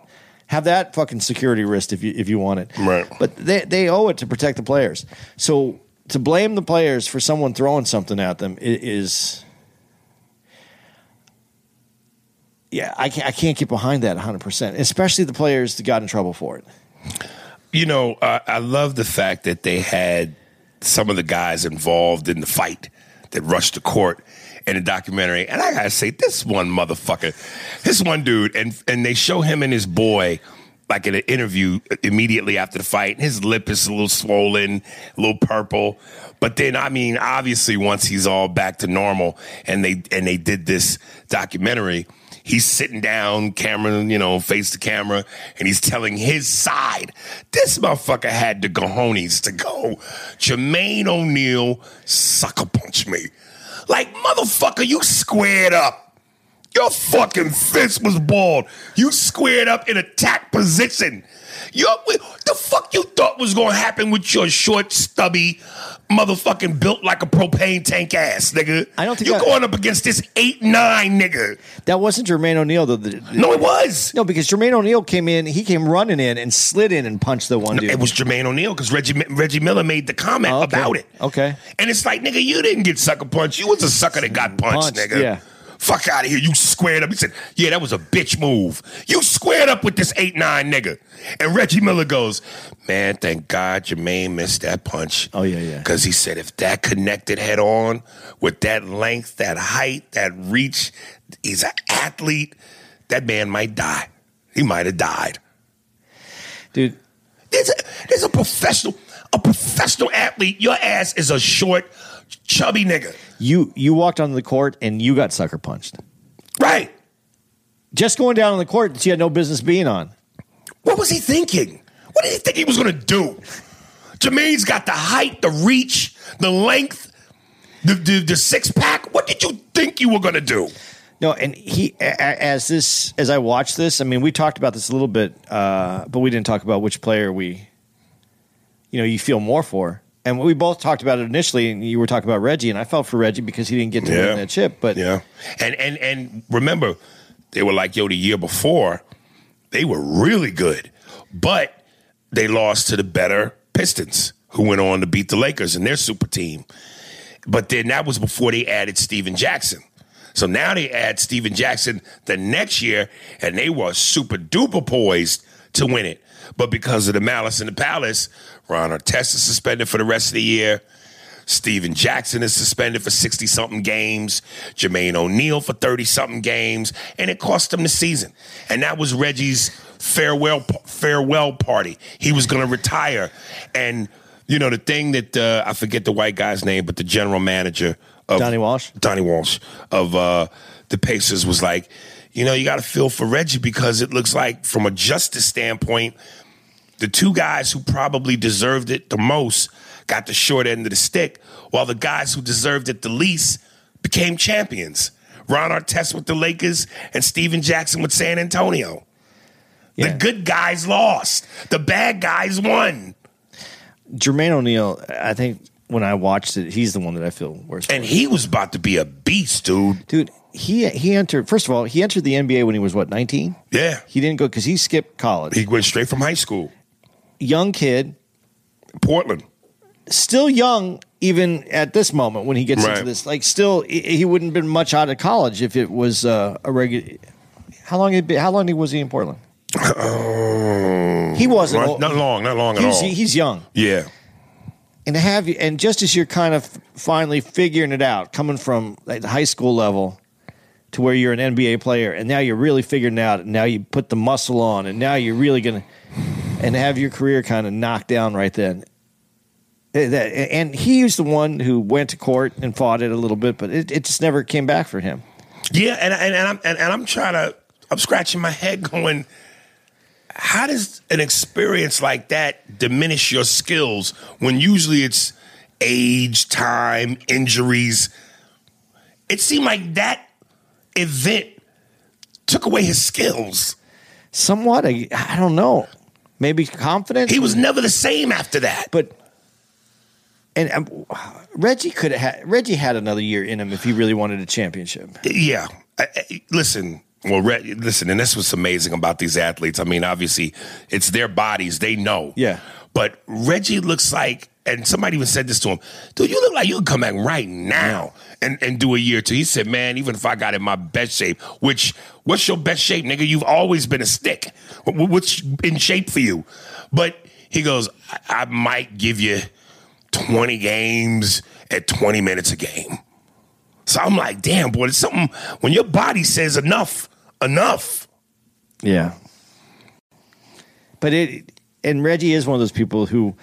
have that fucking security wrist if you if you want it. Right. But they they owe it to protect the players. So to blame the players for someone throwing something at them is. Yeah, I can't, I can't get behind that 100%, especially the players that got in trouble for it. You know, uh, I love the fact that they had some of the guys involved in the fight that rushed the court in the documentary. And I gotta say, this one motherfucker, this one dude, and and they show him and his boy like in an interview immediately after the fight. His lip is a little swollen, a little purple. But then, I mean, obviously, once he's all back to normal, and they and they did this documentary, he's sitting down, camera, you know, face to camera, and he's telling his side. This motherfucker had the cojones to go. Jermaine O'Neal sucker punch me. Like, motherfucker, you squared up. Your fucking fist was bald. You squared up in attack position. You the fuck you thought was gonna happen with your short, stubby, motherfucking built like a propane tank ass, nigga? I don't think you I- going up against this eight nine nigga. That wasn't Jermaine O'Neal, though. The- No, it was. no, because Jermaine O'Neal came in, he came running in and slid in and punched the one dude. It was Jermaine O'Neal because Reggie Reggie Miller made the comment Oh, okay. about it. Okay. And it's like, nigga, you didn't get sucker punched. You was a sucker that got punched, Punched, nigga. yeah. Fuck out of here. You squared up. He said, Yeah, that was a bitch move. You squared up with this 8 9 nigga. And Reggie Miller goes, Man, thank God Jermaine missed that punch. Oh, yeah, yeah. Because he said, If that connected head on with that length, that height, that reach, he's an athlete, that man might die. He might have died. Dude, There's a, there's a professional, a professional athlete. Your ass is a short, chubby nigga. You you walked onto the court and you got sucker punched. Right. Just going down on the court that you had no business being on. What was he thinking? What did he think he was going to do? Jermaine's got the height, the reach, the length, the, the, the six pack. What did you think you were going to do? No, and he as this as I watched this, I mean, we talked about this a little bit, uh, but we didn't talk about which player we, you know, you feel more for. And we both talked about it initially, and you were talking about Reggie, and I felt for Reggie because he didn't get to Yeah. win that chip. But Yeah. And and and remember, they were like, yo, the year before, they were really good. But they lost to the better Pistons, who went on to beat the Lakers and their super team. But then that was before they added Stephen Jackson. So now they add Stephen Jackson the next year, and they were super duper poised to win it. But because of the malice in the palace, Ron Artest is suspended for the rest of the year. Stephen Jackson is suspended for 60 something games, Jermaine O'Neal for 30 something games, and it cost him the season. And that was Reggie's farewell farewell party. He was going to retire. And you know the thing that uh, I forget the white guy's name, but the general manager of Donnie Walsh? Donnie Walsh of uh, the Pacers was like, you know, you got to feel for Reggie because it looks like from a justice standpoint, the two guys who probably deserved it the most got the short end of the stick, while the guys who deserved it the least became champions. Ron Artest with the Lakers and Stephen Jackson with San Antonio. Yeah. The good guys lost. The bad guys won. Jermaine O'Neal, I think when I watched it, he's the one that I feel worse. for. And he was about to be a beast, dude. dude, he he entered. First of all, he entered the NBA when he was what nineteen. Yeah. He didn't go because he skipped college. He went straight from high school. Young kid, Portland. still young even at this moment when he gets Right. into this like still he wouldn't have been much out of college if it was uh, a regular how long had been, how long was he in Portland he wasn't Not, not long, not long at all. he's young yeah. and have you and just as you're kind of finally figuring it out coming from like the high school level to where you're an NBA player and now you're really figuring out and now you put the muscle on and now you're really gonna and have your career kind of knocked down right then Eh, and he was the one who went to court and fought it a little bit but it, it just never came back for him Yeah, and and, and I'm and, and I'm trying to I'm scratching my head [laughs] going how does an experience like that diminish your skills when usually it's age, time, injuries? It seemed like that event took away his skills. somewhat I, I don't know maybe confidence He was never the same after that. but and um, Reggie could have had Reggie had another year in him if he really wanted a championship. Yeah. I, I- listen, well, Re- listen, and this was amazing about these athletes. I mean, obviously, it's their bodies; they know. Yeah. But Reggie looks like, and somebody even said this to him, dude, you look like you could come back right now and, and do a year or two. He said, man, even if I got in my best shape, which, what's your best shape, nigga? You've always been a stick. What's in shape for you? But he goes, I, I might give you 20 games at 20 minutes a game. So I'm like, damn, boy, it's something when your body says enough, enough. Yeah. But it and Reggie is one of those people who,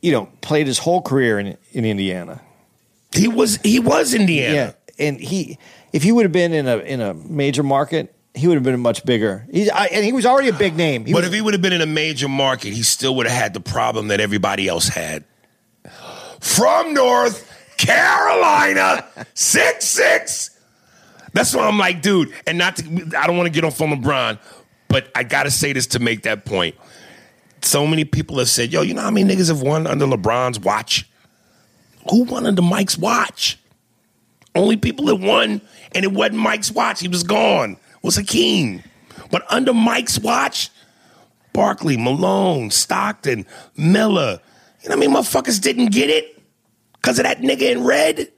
you know, played his whole career in in Indiana. He was he was Indiana. Yeah, and he if he would have been in a in a major market, he would have been much bigger. He's I, and he was already a big name. He But was, if he would have been in a major market, he still would have had the problem that everybody else had. From North Carolina, six six. That's what I'm like, dude. And not to, I don't want to get off on LeBron, but I gotta say this to make that point. So many people have said, "Yo, you know how many niggas have won under LeBron's watch? Who won under Mike's watch? Only people that won, and it wasn't Mike's watch. He was gone. Was Hakeem. But under Mike's watch, Barkley, Malone, Stockton, Miller. You know what I mean? Motherfuckers didn't get it because of that nigga in red.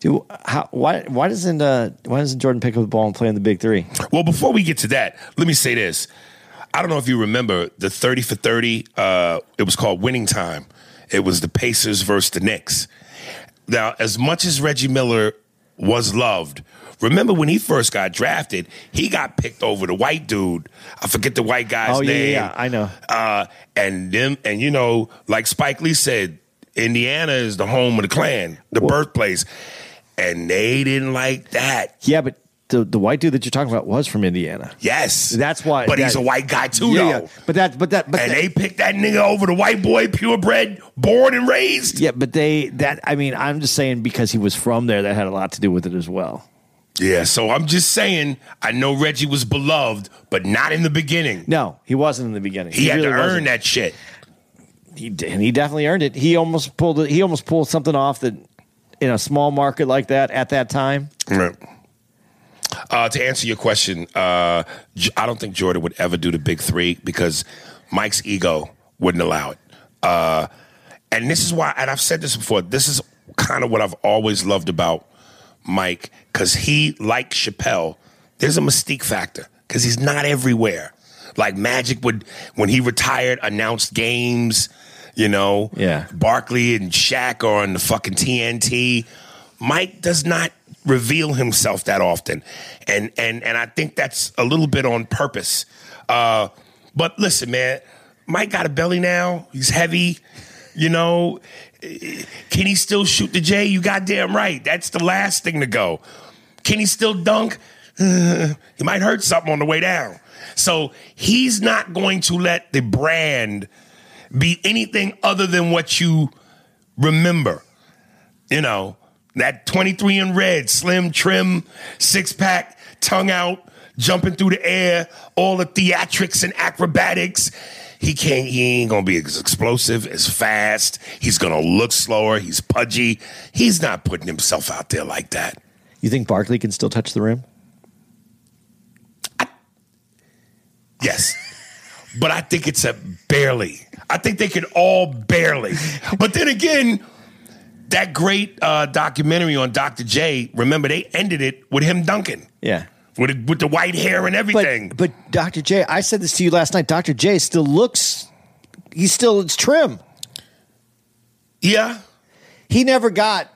Dude, how, why why doesn't uh, why doesn't Jordan pick up the ball and play in the big three? Well, before we get to that, let me say this. I don't know if you remember the 30 for 30. Uh, it was called Winning Time. It was the Pacers versus the Knicks. Now, as much as Reggie Miller was loved, remember when he first got drafted, he got picked over the white dude. I forget the white guy's name. Oh, yeah, name. yeah, I know. Uh, and them, and you know, like Spike Lee said, Indiana is the home of the Klan, the birthplace, and they didn't like that. Yeah, but the the white dude that you're talking about was from Indiana. Yes, That's why- But he's a white guy too, yeah, though. yeah. But that but that but and that- they picked that nigga over the white boy, purebred, born and raised. yeah, but they that I mean I'm just saying because he was from there that had a lot to do with it as well. Yeah, so I'm just saying, I know Reggie was beloved, but not in the beginning. No, he wasn't in the beginning. He, had really to earn wasn't. that shit. He did, and he definitely earned it. He almost pulled it. He almost pulled something off that in a small market like that at that time. Right. Uh, to answer your question, uh, I don't think Jordan would ever do the big three because Mike's ego wouldn't allow it. Uh, and this is why, and I've said this before, this is kind of what I've always loved about Mike because he, like Chappelle, there's a mystique factor because he's not everywhere. Like Magic would, when he retired, announced games, you know, Yeah. Barkley and Shaq are on the fucking TNT. Mike does not reveal himself that often, and and and I think that's a little bit on purpose. Uh, but listen, man, Mike got a belly now. He's heavy. You know, can he still shoot the J? You goddamn right. That's the last thing to go. Can he still dunk? [sighs] he might hurt something on the way down. So he's not going to let the brand be anything other than what you remember. You know, that 23 in red, slim, trim, six pack, tongue out, jumping through the air, all the theatrics and acrobatics. He can't, he ain't gonna be as explosive, as fast. He's gonna look slower. He's pudgy. He's not putting himself out there like that. You think Barkley can still touch the rim? Yes. But I think it's a barely. I think they could all barely. But then again, that great uh, documentary on Dr. J, remember they ended it with him dunking. Yeah. With, with the white hair and everything. But but Dr. J, I said this to you last night. Dr. J still looks. He's still it's trim. yeah. He never got.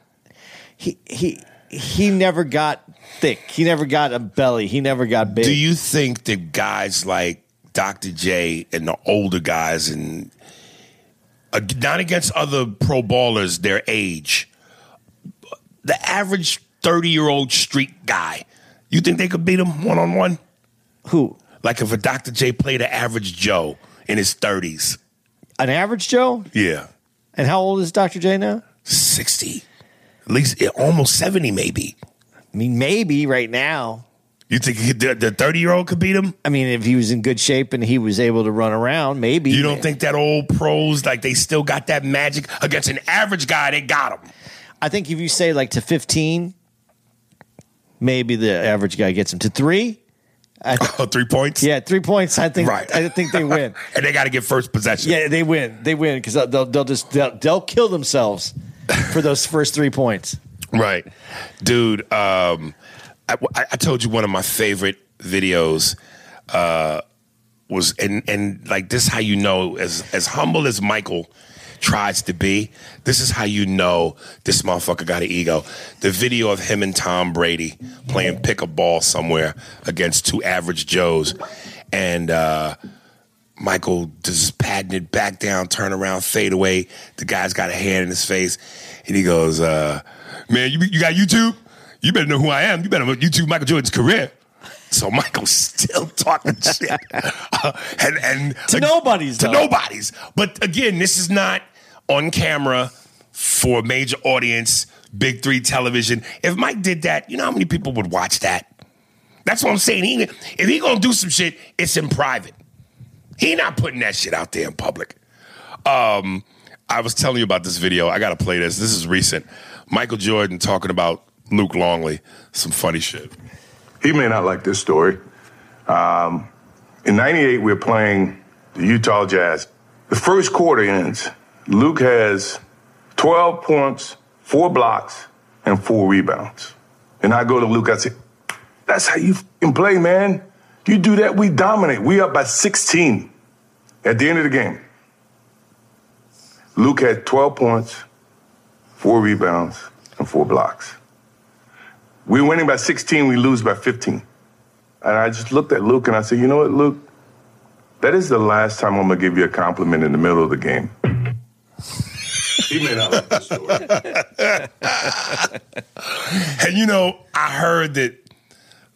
He he he never got thick. He never got a belly. He never got big. Do you think that guys like Dr. J and the older guys and not against other pro ballers their age, the average 30 year old street guy, you think they could beat him one on one? who Like if a Dr. J played an average Joe in his 30s. an average Joe? Yeah. And how old is Dr. J now? 60. At least eh, almost 70 maybe. I mean, maybe right now. You think the 30 year old could beat him? I mean, if he was in good shape and he was able to run around, maybe. You don't think that old pros like they still got that magic against an average guy? They got him. I think if you say like to 15, maybe the average guy gets him to three. I, [laughs] Oh, three points. yeah, three points. I think. Right. I think they win. [laughs] and they got to get first possession. Yeah, they win. They win because they'll, they'll just they'll, they'll kill themselves for those first three points. Right, dude. Um, I, I- told you one of my favorite videos uh, was, and and like this, is how you know as as humble as Michael tries to be. This is how you know this motherfucker got an ego. The video of him and Tom Brady playing pick a ball somewhere against two average Joes, and. uh Michael just patting it back down, turn around, fade away. The guy's got a hand in his face, and he goes, uh, "Man, you you got YouTube? You better know who I am. You better YouTube Michael Jordan's career." So Michael's still talking shit, [laughs] Uh, and and To nobodies, to though. nobodies. But again, this is not on camera for a major audience, big three television. If Mike did that, you know how many people would watch that? That's what I'm saying. He, if he gonna do some shit, it's in private. He not putting that shit out there in public. Um, I was telling you about this video. I gotta play this. This is recent. Michael Jordan talking about Luke Longley. Some funny shit. He may not like this story. Um, in 98, we're playing the Utah Jazz. The first quarter ends. Luke has 12 points, four blocks, and four rebounds. And I go to Luke, I say, that's how you play, man. You do that, we dominate. We up by 16 at the end of the game. Luke had 12 points, four rebounds, and four blocks. We're winning by 16, we lose by 15. And I just looked at Luke and I said, you know what, Luke? That is the last time I'm gonna give you a compliment in the middle of the game. he may not like this story. [laughs] And you know, I heard that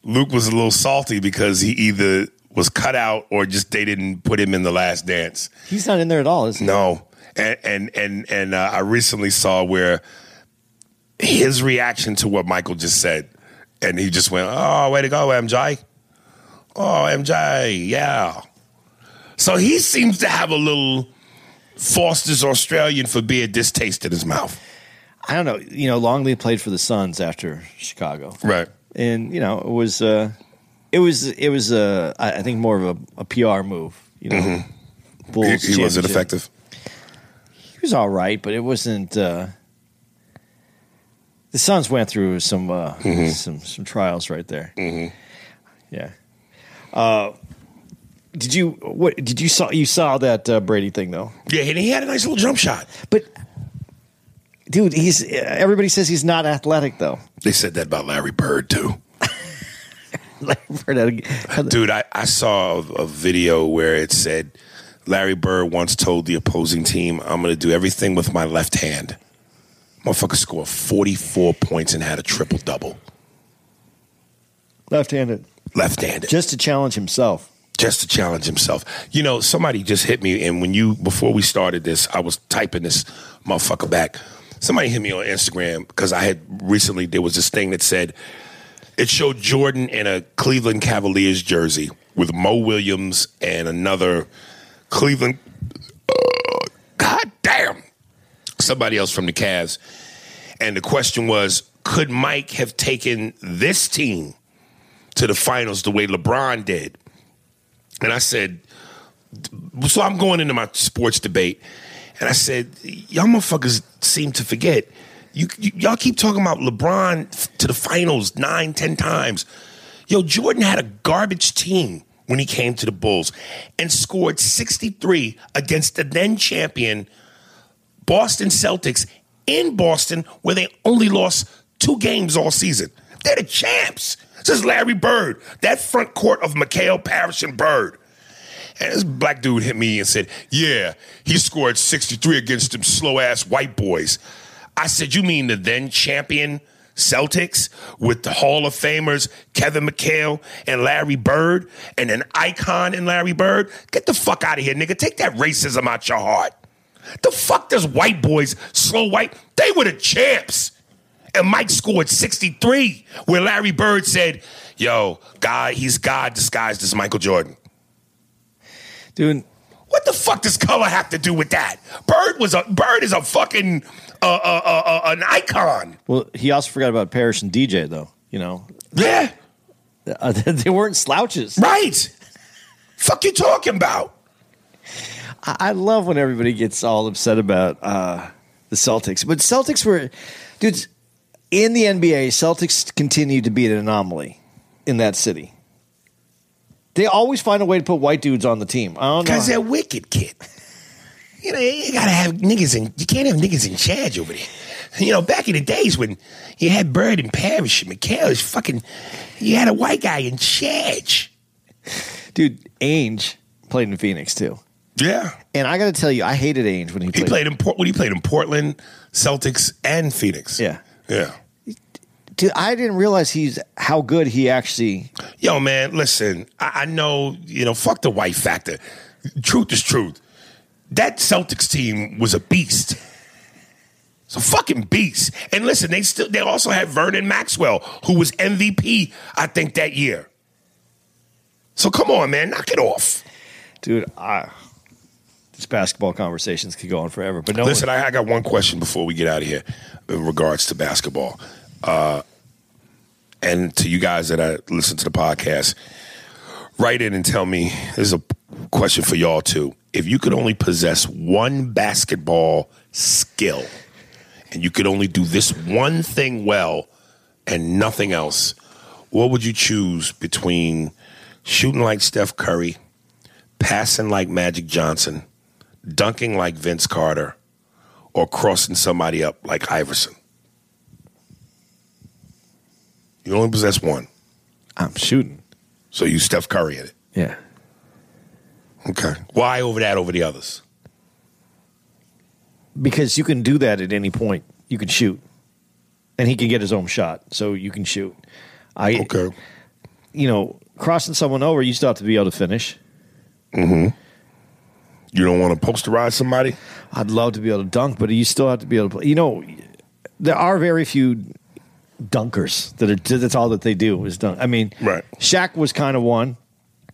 Luke was a little salty because he either was cut out or just they didn't put him in the last dance. He's not in there at all, is he? No, and and and and uh, I recently saw where his reaction to what Michael just said, and he just went, "Oh, way to go, MJ! Oh, MJ, yeah." So he seems to have a little Foster's Australian for beer distaste in his mouth. I don't know. You know, Longley played for the Suns after Chicago, Right. and you know it was uh, it was it was uh, I think more of a, a PR move. You know, Mm-hmm. He, he wasn't effective. He was all right, but it wasn't. Uh, the Suns went through some uh, Mm-hmm. some some trials right there. Mm-hmm. Yeah. Uh, did you what did you saw you saw that uh, Brady thing though? Yeah, and he had a nice little jump shot. But dude, he's everybody says he's not athletic though. They said that about Larry Bird too. Like, for that- Dude, I, I saw a, a video where it said Larry Bird once told the opposing team, I'm going to do everything with my left hand. Motherfucker scored 44 points and had a triple double. left-handed, Left handed. Just, just to challenge himself. just to challenge himself. You know, somebody just hit me, and when you, before we started this, I was typing this motherfucker back. Somebody hit me on Instagram because I had recently, there was this thing that said, it showed Jordan in a Cleveland Cavaliers jersey with Mo Williams and another Cleveland. Uh, Somebody else from the Cavs. And the question was could Mike have taken this team to the finals the way LeBron did? And I said, so I'm going into my sports debate, and I said, y'all motherfuckers seem to forget. You, you y'all keep talking about LeBron to the finals nine, ten times. Yo, Jordan had a garbage team when he came to the Bulls and scored 63 against the then champion Boston Celtics in Boston, where they only lost two games all season. They're the champs. This is Larry Bird, that front court of McHale, Parrish, and Bird. And this black dude hit me and said, Yeah, he scored 63 against them slow ass white boys. I said, You mean the then champion Celtics with the Hall of Famers Kevin McHale and Larry Bird and an icon in Larry Bird? Get the fuck out of here, nigga. Take that racism out your heart. The fuck does white boys, slow white? They were the champs. And Mike scored 63, where Larry Bird said, Yo, God, he's God disguised as Michael Jordan. Dude, What the fuck does color have to do with that? Bird was a Bird is a fucking uh, uh, uh, uh, an icon. well, he also forgot about Parrish and DJ though. You know, Yeah, [laughs] they weren't slouches. right. fuck you talking about? I I love when everybody gets all upset about uh, the Celtics, but Celtics were, dudes, in the NBA. Celtics continue to be an anomaly in that city. They always find a way to put white dudes on the team. I don't know. Because they're wicked, kid. You know, you gotta have niggas in. You can't have niggas in charge over there. You know, back in the days when you had Bird and Parrish and McHale, fucking. You had a white guy in charge. Dude, Ainge played in Phoenix too. Yeah, And I got to tell you, I hated Ainge when he played. he played. in Port. When he played in Portland, Celtics, and Phoenix. Yeah. yeah. Dude, I didn't realize he's how good he actually. Yo, man, listen. I, I know you know. Fuck the white factor. Truth is truth. That Celtics team was a beast. It's a fucking beast. And listen, they still they also had Vernon Maxwell, who was MVP, I think, that year. So come on, man, knock it off. Dude, I, these basketball conversations could go on forever. But no, Listen, I, I got one question before we get out of here in regards to basketball. Uh, and to you guys that I listen to the podcast, write in and tell me this is a question for y'all too. If you could only possess one basketball skill and you could only do this one thing well and nothing else, what would you choose between shooting like Steph Curry, passing like Magic Johnson, dunking like Vince Carter, or crossing somebody up like Iverson? You only possess one, I'm shooting. so you Steph Curry at it. Yeah. Okay. Why over that over the others? Because you can do that at any point. You can shoot. And he can get his own shot. So you can shoot. I Okay. you know, crossing someone over, you still have to be able to finish. Mm-hmm. You don't want to posterize somebody? I'd love to be able to dunk, but you still have to be able to play. You know, there are very few dunkers that are that's all that they do is dunk. I mean, Right. Shaq was kind of one,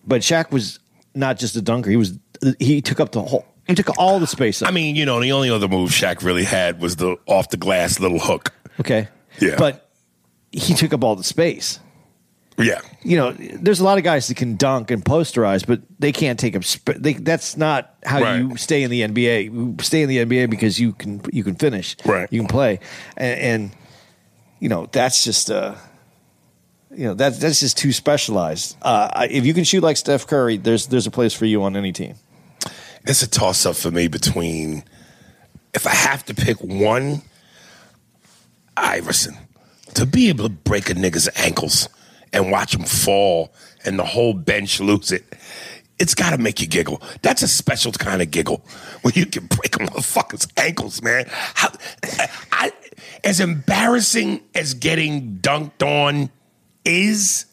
but Shaq was not just a dunker. He was he took up the whole he took all the space up. I mean, you know, the only other move Shaq really had was the off the glass little hook. okay. Yeah. But he took up all the space. Yeah. You know, there's a lot of guys that can dunk and posterize, but they can't take up. Sp- they, that's not how Right. you stay in the NBA. You stay in the NBA because you can you can finish. Right. You can play, and, and you know that's just uh, you know that that's just too specialized. Uh, if you can shoot like Steph Curry, there's there's a place for you on any team. It's a toss up for me between if I have to pick one, Iverson. To be able to break a nigga's ankles and watch them fall and the whole bench lose it, it's got to make you giggle. That's a special kind of giggle when you can break a motherfucker's ankles, man. How, I, as embarrassing as getting dunked on is,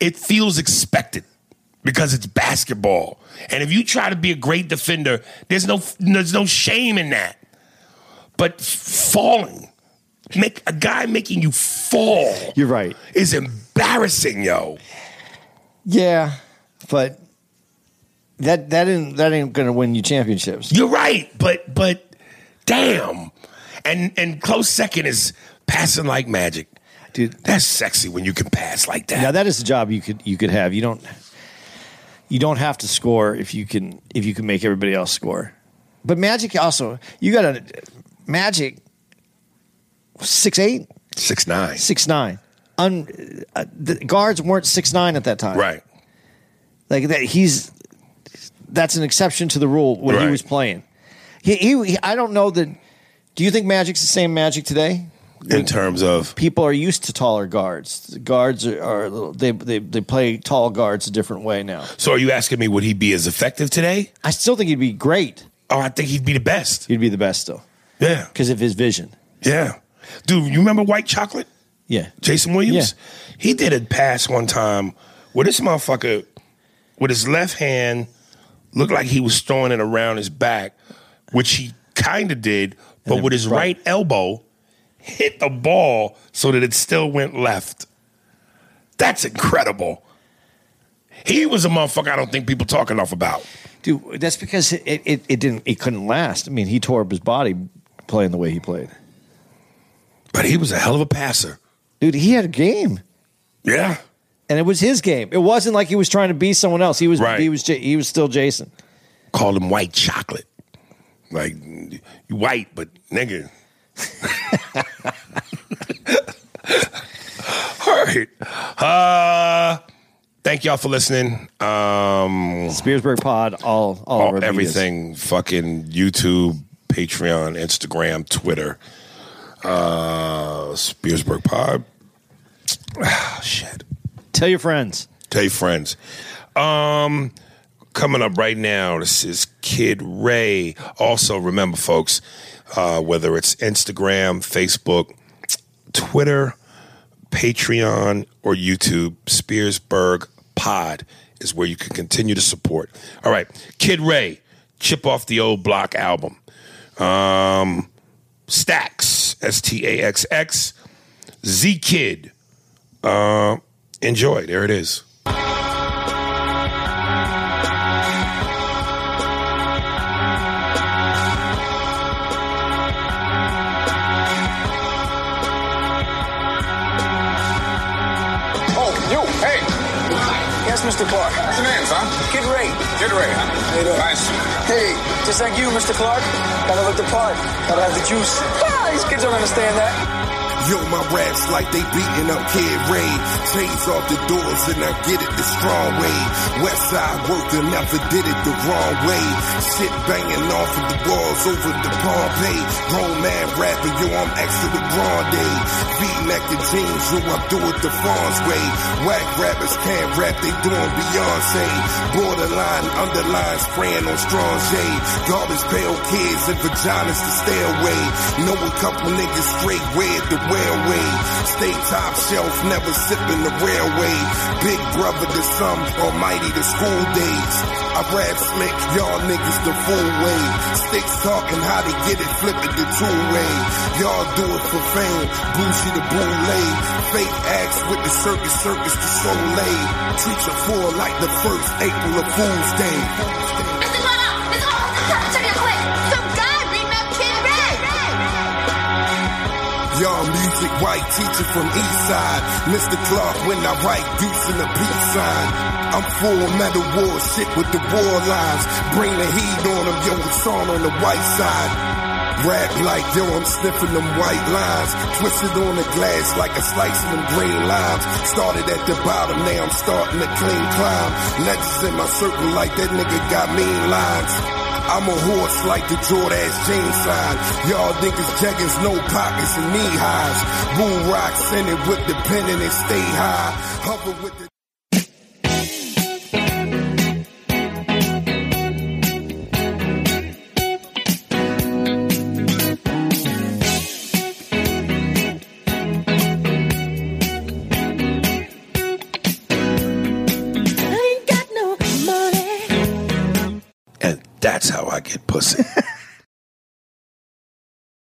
it feels expected because it's basketball. And if you try to be a great defender, there's no there's no shame in that. But falling, make a guy making you fall You're right. is embarrassing, yo. Yeah, but that that ain't that ain't gonna win you championships. You're right, but but damn. And and close second is passing like magic. Dude, That's sexy when you can pass like that. Now that is a job you could you could have. You don't you don't have to score if you can if you can make everybody else score. But Magic also you got a Magic six eight Six nine. six nine. Un, uh, the guards weren't six nine at that time. Right. like that. He's that's an exception to the rule when he was playing. He, he, he- I don't know that. Do you think Magic's the same Magic today? In terms of people are used to taller guards. The guards are, are little, they, they they play tall guards a different way now. so are you asking me would he be as effective today? I still think he'd be great. Oh, I think he'd be the best. He'd be the best still Yeah. because of his vision. Yeah. Dude, you remember White Chocolate? Yeah, Jason Williams? He did a pass one time where this motherfucker, with his left hand, looked like he was throwing it around his back, which he kind of did, but with his right. right elbow, hit the ball so that it still went left. That's incredible. He was a motherfucker I don't think people talk enough about. dude. That's because it, it, it didn't it couldn't last. I mean, he tore up his body playing the way he played. But he was a hell of a passer. Dude, he had a game, Yeah. and it was his game. It wasn't like he was trying to be someone else. He was Right. he was he was still Jason. Called him white chocolate. Like, you white, but nigga. [laughs] All right. Uh, thank y'all for listening. Um, Spearsburg Pod, all all, all, of our medias. everything fucking YouTube, Patreon, Instagram, Twitter. Uh, Spearsburg Pod. Ah, [sighs] shit. Tell your friends. Tell your friends. Um, coming up right now, this is Kid Ray. Also, remember, folks, uh, whether it's Instagram, Facebook, Twitter, Patreon, or YouTube, Spearsburg Pod is where you can continue to support. All right, Kid Ray, Chip Off the Old Block album. Um, Stacks, S T A X X, Z Kid. Uh, enjoy. There it is. Oh, you, hey. Yes, Mr. Clark. Nice. Hey, just like you, Mr. Clark. Gotta look the part. Gotta have the juice. Ah, these kids don't understand that. Yo, my raps like they beating up Kid Ray. Chains off the doors and I get it the strong way. West side worker never did it the wrong way. Shit banging off of the walls over the Pompeii. Grown man rapping, yo, I'm extra the grande. V-neck and jeans, yo, I do it the Fonz way. Whack rappers can't rap, they doing Beyonce. Borderline, underline, spraying on strong shade. Garbage pail kids and vaginas to stay away. Know a couple niggas straight red the way railway. Stay top shelf, never sipping the railway. Big brother to some, almighty to school days. I rap slick, y'all niggas the full way. Sticks talking how to get it, flip it the two way. Y'all do it for fame, Bougie the boule. Fake acts with the circus, circus the soleil. Treat your four like the first April of Fool's Day. Y'all music white teacher from East Side. Mr. Clark when I write deuce in the peace sign. I'm full metal war shit with the war lines. Bring the heat on them, yo, it's on on the white side. Rap like yo, I'm sniffing them white lines. Twisted on the glass like a slice of them green limes. Started at the bottom, now I'm starting to clean climb. Legends in my circle like that nigga got mean lines. I'm a horse like the Jordache chain sign. Y'all niggas jeggings, no pockets and knee highs. Bull rock send it with the pen and it stay high. Hover with the that's how I get pussy. [laughs]